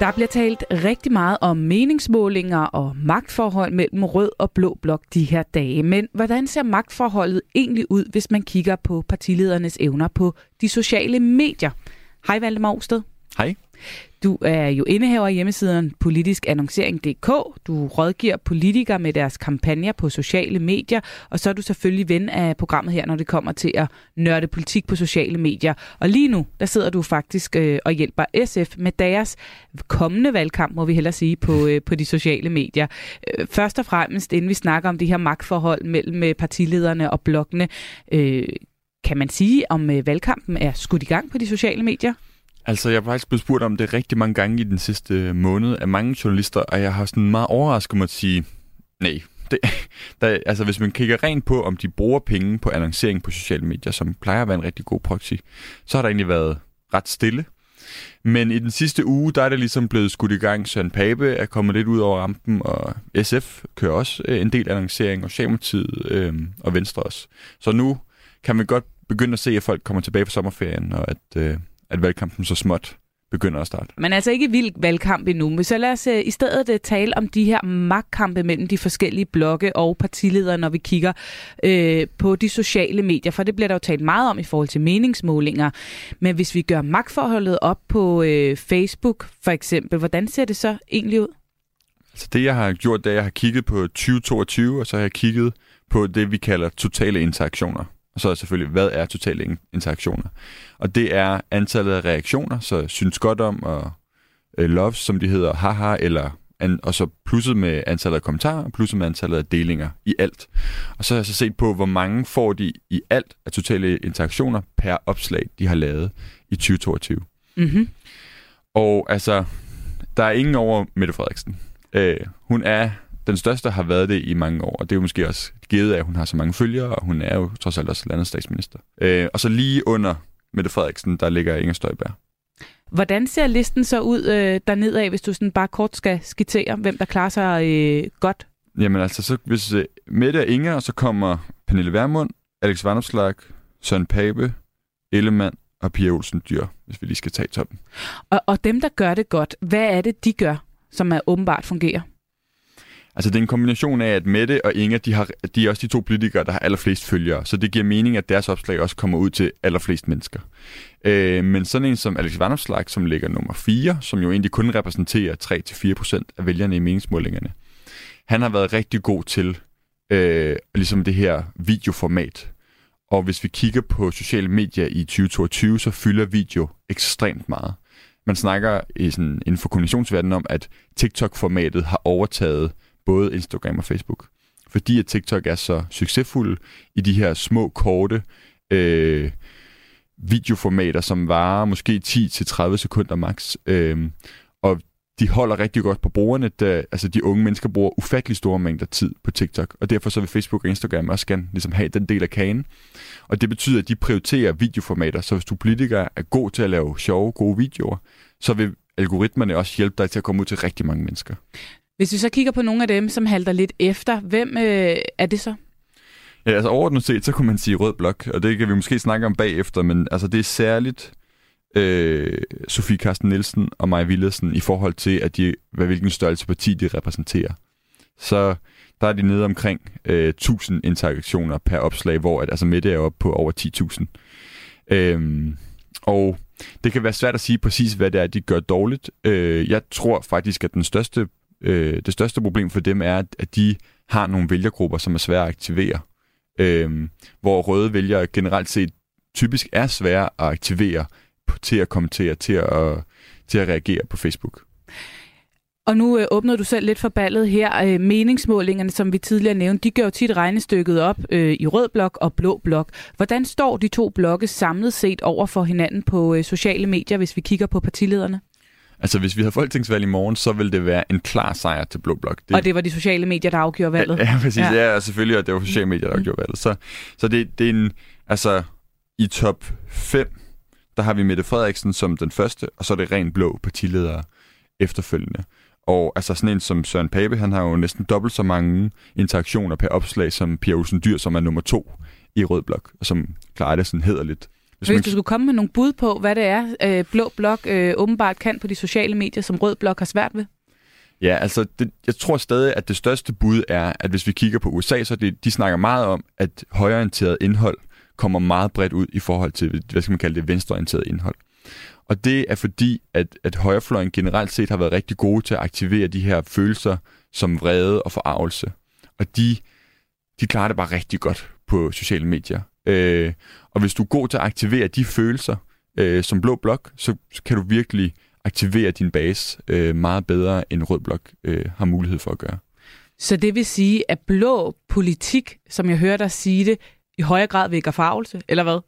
Der bliver talt rigtig meget om meningsmålinger og magtforhold mellem rød og blå blok de her dage. Men hvordan ser magtforholdet egentlig ud, hvis man kigger på partiledernes evner på de sociale medier? Hej Valdemar Osted. Hej. Du er jo indehaver af hjemmesiden politiskannoncering.dk. Du rådgiver politikere med deres kampagner på sociale medier, og så er du selvfølgelig ven af programmet her, når det kommer til at nørde politik på sociale medier. Og lige nu, der sidder du faktisk øh, og hjælper SF med deres kommende valgkamp, må vi hellere sige, på, øh, på de sociale medier. Øh, først og fremmest, inden vi snakker om det her magtforhold mellem øh, partilederne og blokkene, øh, kan man sige, om øh, valgkampen er skudt i gang på de sociale medier? Altså, jeg har faktisk blevet spurgt om det rigtig mange gange i den sidste øh, måned af mange journalister, og jeg har sådan meget overrasket mig at sige, nej. Det, der, altså, hvis man kigger rent på, om de bruger penge på annoncering på sociale medier, som plejer at være en rigtig god proxy, så har der egentlig været ret stille. Men i den sidste uge, der er det ligesom blevet skudt i gang. Søren Pape er kommet lidt ud over rampen, og SF kører også øh, en del annoncering, og Socialdemokratiet øh, og Venstre også. Så nu kan man godt begynde at se, at folk kommer tilbage fra sommerferien, og at, øh, at valgkampen så småt begynder at starte. Men altså ikke vild valgkamp endnu, men så lad os uh, i stedet uh, tale om de her magtkampe mellem de forskellige blokke og partiledere, når vi kigger uh, på de sociale medier, for det bliver der jo talt meget om i forhold til meningsmålinger. Men hvis vi gør magtforholdet op på uh, Facebook for eksempel, hvordan ser det så egentlig ud? Altså det, jeg har gjort, det er, at jeg har kigget på 2022, og så har jeg kigget på det, vi kalder totale interaktioner. Og så er selvfølgelig, hvad er totale interaktioner? Og det er antallet af reaktioner, så synes godt om og øh, loves, som de hedder, haha, eller an, og så plusset med antallet af kommentarer, plusset med antallet af delinger i alt. Og så har jeg så set på, hvor mange får de i alt af totale interaktioner per opslag, de har lavet i 2022. Mm-hmm. Og altså, der er ingen over Mette Frederiksen. Øh, hun er den største, har været det i mange år, og det er jo måske også givet af, at hun har så mange følgere, og hun er jo trods alt også landets statsminister. Øh, og så lige under Mette Frederiksen, der ligger Inger Støjberg. Hvordan ser listen så ud øh, dernede af, hvis du sådan bare kort skal skitsere, hvem der klarer sig øh, godt? Jamen altså, så hvis øh, Mette og Inger, og så kommer Pernille Vermund, Alex Vanopslag, Søren Pape, Ellemann og Pia Olsen Dyr, hvis vi lige skal tage toppen. Og, og dem, der gør det godt, hvad er det, de gør, som er åbenbart fungerer? Altså, det er en kombination af, at Mette og Inger, de, har, de er også de to politikere, der har allerflest følgere. Så det giver mening, at deres opslag også kommer ud til allerflest mennesker. Øh, men sådan en som Alex Vanopslag, som ligger nummer 4, som jo egentlig kun repræsenterer 3-4% af vælgerne i meningsmålingerne, han har været rigtig god til øh, ligesom det her videoformat. Og hvis vi kigger på sociale medier i 2022, så fylder video ekstremt meget. Man snakker i sådan, inden for kommunikationsverdenen om, at TikTok-formatet har overtaget både Instagram og Facebook. Fordi at TikTok er så succesfuld i de her små, korte øh, videoformater, som varer måske 10-30 sekunder max. Øh, og de holder rigtig godt på brugerne, da altså de unge mennesker bruger ufattelig store mængder tid på TikTok, og derfor så vil Facebook og Instagram også gerne ligesom have den del af kagen. Og det betyder, at de prioriterer videoformater, så hvis du politiker er god til at lave sjove, gode videoer, så vil algoritmerne også hjælpe dig til at komme ud til rigtig mange mennesker. Hvis vi så kigger på nogle af dem, som halter lidt efter, hvem øh, er det så? Ja, altså overordnet set, så kunne man sige rød blok, og det kan vi måske snakke om bagefter, men altså det er særligt øh, Sofie Carsten Nielsen og Maja Villersen i forhold til, at de, hvad, hvilken størrelse parti de repræsenterer. Så der er de nede omkring øh, 1000 interaktioner per opslag, hvor at, altså Mette er oppe på over 10.000. Øhm, og det kan være svært at sige præcis, hvad det er, de gør dårligt. Øh, jeg tror faktisk, at den største, øh, det største problem for dem er, at de har nogle vælgergrupper, som er svære at aktivere. Øh, hvor røde vælgere generelt set typisk er svære at aktivere til at kommentere, til at, til at reagere på Facebook. Og nu øh, åbner du selv lidt for ballet her. Øh, meningsmålingerne, som vi tidligere nævnte, de gør jo tit regnestykket op øh, i rød blok og blå blok. Hvordan står de to blokke samlet set over for hinanden på øh, sociale medier, hvis vi kigger på partilederne? Altså, hvis vi har folketingsvalg i morgen, så vil det være en klar sejr til Blå Blok. Det... Og det var de sociale medier, der afgjorde valget? Ja, ja præcis. Ja. ja, selvfølgelig, og det var sociale medier, der afgjorde valget. Så, så det, det er en, altså, i top 5 der har vi Mette Frederiksen som den første, og så er det ren blå partiledere efterfølgende. Og altså sådan en som Søren Pape, han har jo næsten dobbelt så mange interaktioner per opslag som Pia Olsen Dyr, som er nummer to i Rød Blok, og som klarer det sådan hederligt. Hvis, Hvis man... du skulle komme med nogle bud på, hvad det er, øh, Blå Blok øh, åbenbart kan på de sociale medier, som Rød Blok har svært ved? Ja, altså det, jeg tror stadig, at det største bud er, at hvis vi kigger på USA, så det, de snakker meget om, at højorienteret indhold kommer meget bredt ud i forhold til, hvad skal man kalde det, venstreorienteret indhold. Og det er fordi, at, at højrefløjen generelt set har været rigtig gode til at aktivere de her følelser som vrede og forarvelse. Og de, de klarer det bare rigtig godt på sociale medier. Øh, og hvis du er god til at aktivere de følelser øh, som blå blok, så, så kan du virkelig aktivere din base øh, meget bedre, end rød blok øh, har mulighed for at gøre. Så det vil sige, at blå politik, som jeg hører dig sige det, i højere grad vækker farvelse, eller hvad?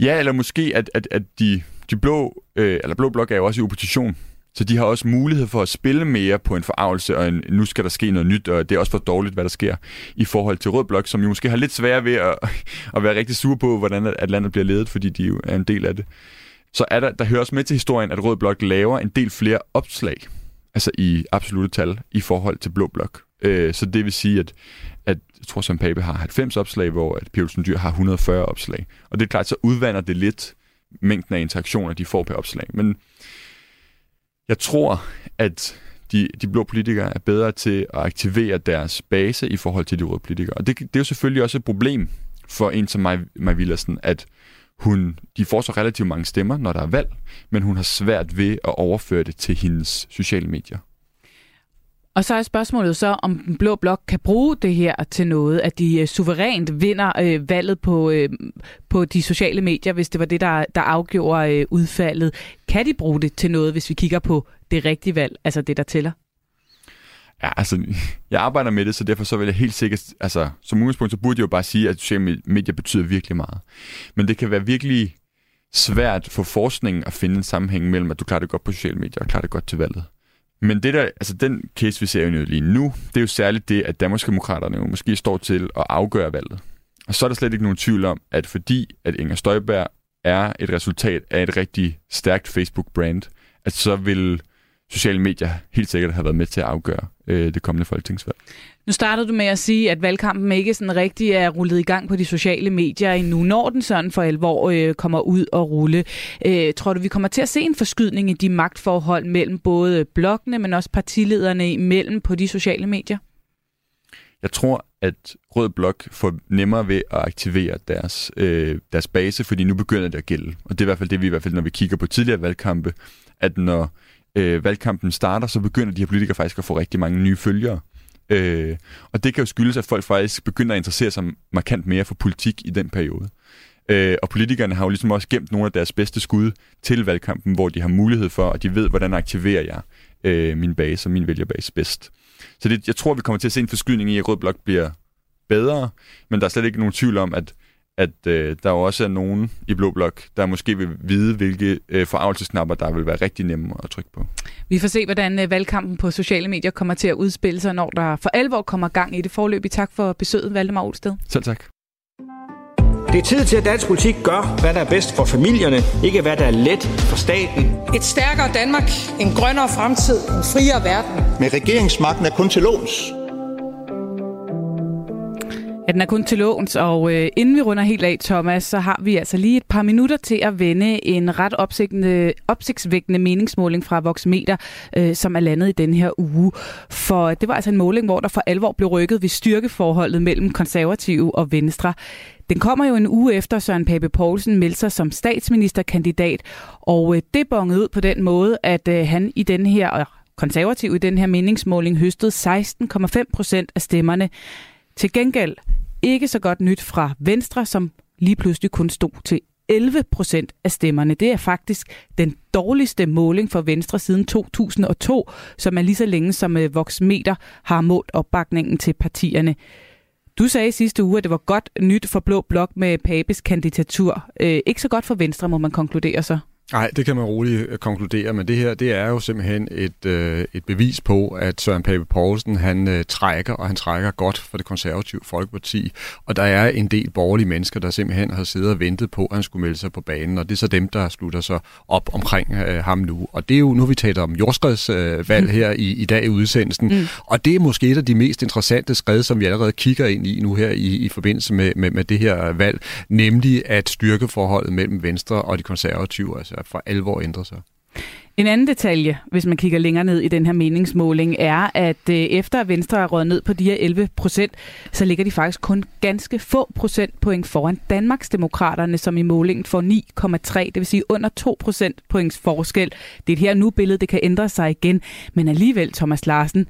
Ja, eller måske, at, at, at de, de blå, øh, eller blå blok er jo også i opposition, så de har også mulighed for at spille mere på en forarvelse, og en, nu skal der ske noget nyt, og det er også for dårligt, hvad der sker i forhold til Rød Blok, som jo måske har lidt svært ved at, at være rigtig sure på, hvordan at landet bliver ledet, fordi de jo er en del af det. Så er der, der hører også med til historien, at Rød Blok laver en del flere opslag, altså i absolute tal, i forhold til Blå Blok. Øh, så det vil sige, at, at jeg tror, Søren Pape har 90 opslag, hvor at Pia Dyr har 140 opslag. Og det er klart, så udvander det lidt mængden af interaktioner, de får per opslag. Men jeg tror, at de, de blå politikere er bedre til at aktivere deres base i forhold til de røde politikere. Og det, det er jo selvfølgelig også et problem for en som Maj, Maj Villersen, at hun, de får så relativt mange stemmer, når der er valg, men hun har svært ved at overføre det til hendes sociale medier. Og så er spørgsmålet så, om den blå blok kan bruge det her til noget, at de øh, suverænt vinder øh, valget på, øh, på de sociale medier, hvis det var det, der, der afgjorde øh, udfaldet. Kan de bruge det til noget, hvis vi kigger på det rigtige valg, altså det, der tæller? Ja, altså, jeg arbejder med det, så derfor så vil jeg helt sikkert, altså, som udgangspunkt, så burde jeg jo bare sige, at sociale medier betyder virkelig meget. Men det kan være virkelig svært for forskningen at finde en sammenhæng mellem, at du klarer det godt på sociale medier og klarer det godt til valget. Men det der, altså den case, vi ser jo lige nu, det er jo særligt det, at Danmarksdemokraterne jo måske står til at afgøre valget. Og så er der slet ikke nogen tvivl om, at fordi at Inger Støjberg er et resultat af et rigtig stærkt Facebook-brand, at så vil sociale medier helt sikkert have været med til at afgøre øh, det kommende folketingsvalg. Nu startede du med at sige, at valgkampen ikke sådan rigtig er rullet i gang på de sociale medier endnu. Når den sådan for alvor øh, kommer ud og rulle, øh, tror du, vi kommer til at se en forskydning i de magtforhold mellem både blokkene, men også partilederne imellem på de sociale medier? Jeg tror, at Rød Blok får nemmere ved at aktivere deres, øh, deres base, fordi nu begynder det at gælde. Og det er i hvert fald det, vi i hvert fald, når vi kigger på tidligere valgkampe, at når øh, valgkampen starter, så begynder de her politikere faktisk at få rigtig mange nye følgere. Øh, og det kan jo skyldes, at folk faktisk begynder at interessere sig markant mere for politik i den periode. Øh, og politikerne har jo ligesom også gemt nogle af deres bedste skud til valgkampen, hvor de har mulighed for, at de ved, hvordan aktiverer jeg øh, min base og min vælgerbase bedst. Så det, jeg tror, vi kommer til at se en forskydning i, at Rød Blok bliver bedre, men der er slet ikke nogen tvivl om, at at øh, der også er nogen i Blå Blok, der måske vil vide, hvilke øh, forarvelsesknapper, der vil være rigtig nemme at trykke på. Vi får se, hvordan øh, valgkampen på sociale medier kommer til at udspille sig, når der for alvor kommer gang i det forløb. Tak for besøget, Valdemar Olsted. Selv tak. Det er tid til, at dansk politik gør, hvad der er bedst for familierne, ikke hvad der er let for staten. Et stærkere Danmark, en grønnere fremtid, en friere verden. Med regeringsmagten er kun til låns. Ja, den er kun til låns, og øh, inden vi runder helt af, Thomas, så har vi altså lige et par minutter til at vende en ret opsigtsvækkende meningsmåling fra Voxmeter, øh, som er landet i den her uge. For det var altså en måling, hvor der for alvor blev rykket ved styrkeforholdet mellem konservative og venstre. Den kommer jo en uge efter Søren Pape Poulsen meldte sig som statsministerkandidat, og øh, det bongede ud på den måde, at øh, han i den her, konservativ i den her meningsmåling, høstede 16,5 procent af stemmerne. Til gengæld ikke så godt nyt fra Venstre, som lige pludselig kun stod til 11 procent af stemmerne. Det er faktisk den dårligste måling for Venstre siden 2002, som er lige så længe som øh, Voxmeter har målt opbakningen til partierne. Du sagde sidste uge, at det var godt nyt for Blå Blok med Papes kandidatur. Øh, ikke så godt for Venstre, må man konkludere så. Nej, det kan man roligt øh, konkludere, men det her det er jo simpelthen et, øh, et bevis på, at Søren Pape Poulsen han øh, trækker, og han trækker godt for det konservative Folkeparti. Og der er en del borgerlige mennesker, der simpelthen har siddet og ventet på, at han skulle melde sig på banen, og det er så dem, der slutter sig op omkring øh, ham nu. Og det er jo, nu vi taler om jordskredsvalg øh, her i, i dag i udsendelsen, mm. og det er måske et af de mest interessante skred, som vi allerede kigger ind i nu her i, i forbindelse med, med, med det her valg, nemlig at styrkeforholdet mellem Venstre og de konservative, altså for alvor ændrer sig. En anden detalje, hvis man kigger længere ned i den her meningsmåling, er, at øh, efter Venstre er røget ned på de her 11 procent, så ligger de faktisk kun ganske få procentpoint foran Danmarksdemokraterne, som i målingen får 9,3, det vil sige under 2 procentpoints forskel. Det er et her nu billede, det kan ændre sig igen, men alligevel, Thomas Larsen,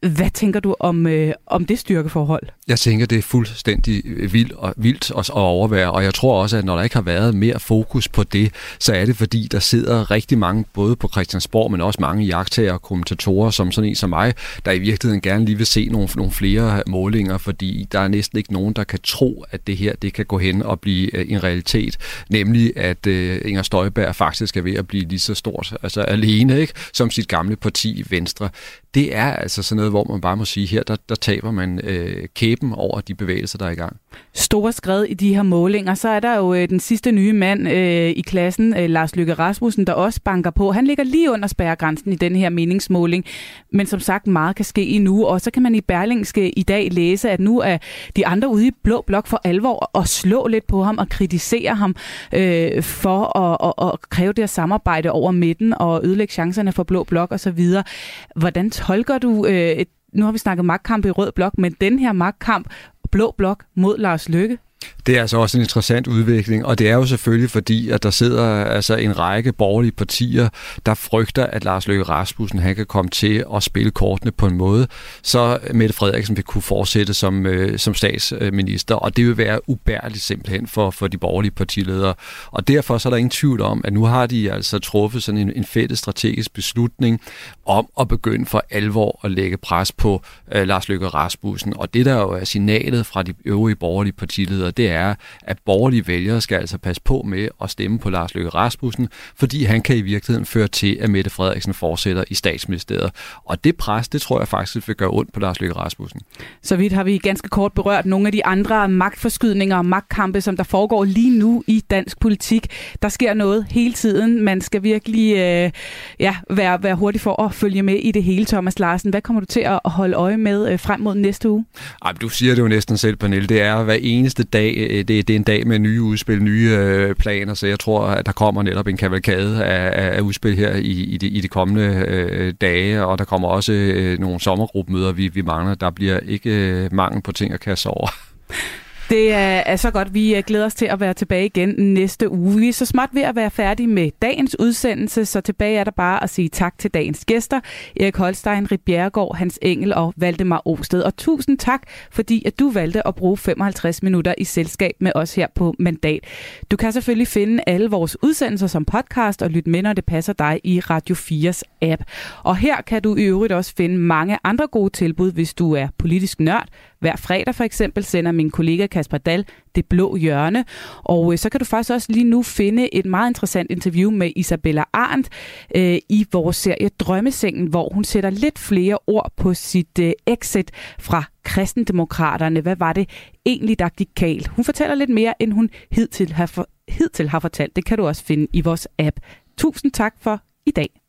hvad tænker du om, øh, om det styrkeforhold? Jeg tænker, det er fuldstændig øh, vildt, og, vildt at overvære, og jeg tror også, at når der ikke har været mere fokus på det, så er det fordi, der sidder rigtig mange, både på Christiansborg, men også mange jagttager og kommentatorer, som sådan en som mig, der i virkeligheden gerne lige vil se nogle, nogle flere øh, målinger, fordi der er næsten ikke nogen, der kan tro, at det her det kan gå hen og blive øh, en realitet, nemlig at øh, Inger Støjberg faktisk er ved at blive lige så stort, altså alene, ikke, som sit gamle parti Venstre. Det er altså sådan noget, hvor man bare må sige, her der, der taber man øh, kæben over de bevægelser, der er i gang. Store skred i de her målinger. Så er der jo øh, den sidste nye mand øh, i klassen, øh, Lars Lykke Rasmussen, der også banker på. Han ligger lige under spærregrænsen i den her meningsmåling. Men som sagt, meget kan ske endnu. Og så kan man i Berlingske i dag læse, at nu er de andre ude i Blå Blok for alvor og slå lidt på ham og kritisere ham øh, for at, at, at kræve det her samarbejde over midten og ødelægge chancerne for Blå Blok osv. Hvordan tolker du øh, nu har vi snakket magtkamp i rød blok, men den her magtkamp, blå blok mod Lars Lykke, det er altså også en interessant udvikling, og det er jo selvfølgelig fordi, at der sidder altså en række borgerlige partier, der frygter, at Lars Løkke Rasmussen han kan komme til at spille kortene på en måde, så Mette Frederiksen vil kunne fortsætte som, øh, som statsminister, og det vil være ubærligt simpelthen for, for de borgerlige partiledere. Og derfor så er der ingen tvivl om, at nu har de altså truffet sådan en, en fælles strategisk beslutning om at begynde for alvor at lægge pres på øh, Lars Løkke Rasmussen. Og det der jo er signalet fra de øvrige borgerlige partiledere, statsministeriet, det er, at borgerlige vælgere skal altså passe på med at stemme på Lars Løkke Rasmussen, fordi han kan i virkeligheden føre til, at Mette Frederiksen fortsætter i statsministeriet. Og det pres, det tror jeg faktisk vil gøre ondt på Lars Løkke Rasmussen. Så vidt har vi ganske kort berørt nogle af de andre magtforskydninger og magtkampe, som der foregår lige nu i dansk politik. Der sker noget hele tiden. Man skal virkelig øh, ja, være, være hurtig for at følge med i det hele, Thomas Larsen. Hvad kommer du til at holde øje med øh, frem mod næste uge? Ej, du siger det jo næsten selv, Pernille. Det er hver eneste dag, dag, øh, det, det er en dag med nye udspil, nye øh, planer, så jeg tror, at der kommer netop en kavalkade af, af udspil her i, i, de, i de kommende øh, dage, og der kommer også øh, nogle sommergruppemøder, vi, vi mangler. Der bliver ikke øh, mangel på ting at kaste over. Det er, er så godt. Vi øh, glæder os til at være tilbage igen næste uge. Vi er så småt ved at være færdige med dagens udsendelse, så tilbage er der bare at sige tak til dagens gæster. Erik Holstein, Rit Bjerregaard, Hans Engel og Valdemar Osted. Og tusind tak, fordi at du valgte at bruge 55 minutter i selskab med os her på Mandat. Du kan selvfølgelig finde alle vores udsendelser som podcast og lytte med, når det passer dig i Radio 4's app. Og her kan du i øvrigt også finde mange andre gode tilbud, hvis du er politisk nørd, hver fredag for eksempel sender min kollega Kasper Dahl Det Blå Hjørne. Og øh, så kan du faktisk også lige nu finde et meget interessant interview med Isabella Arndt øh, i vores serie Drømmesengen, hvor hun sætter lidt flere ord på sit øh, exit fra kristendemokraterne. Hvad var det egentlig, der gik galt? Hun fortæller lidt mere, end hun hidtil har, for, hidtil har fortalt. Det kan du også finde i vores app. Tusind tak for i dag.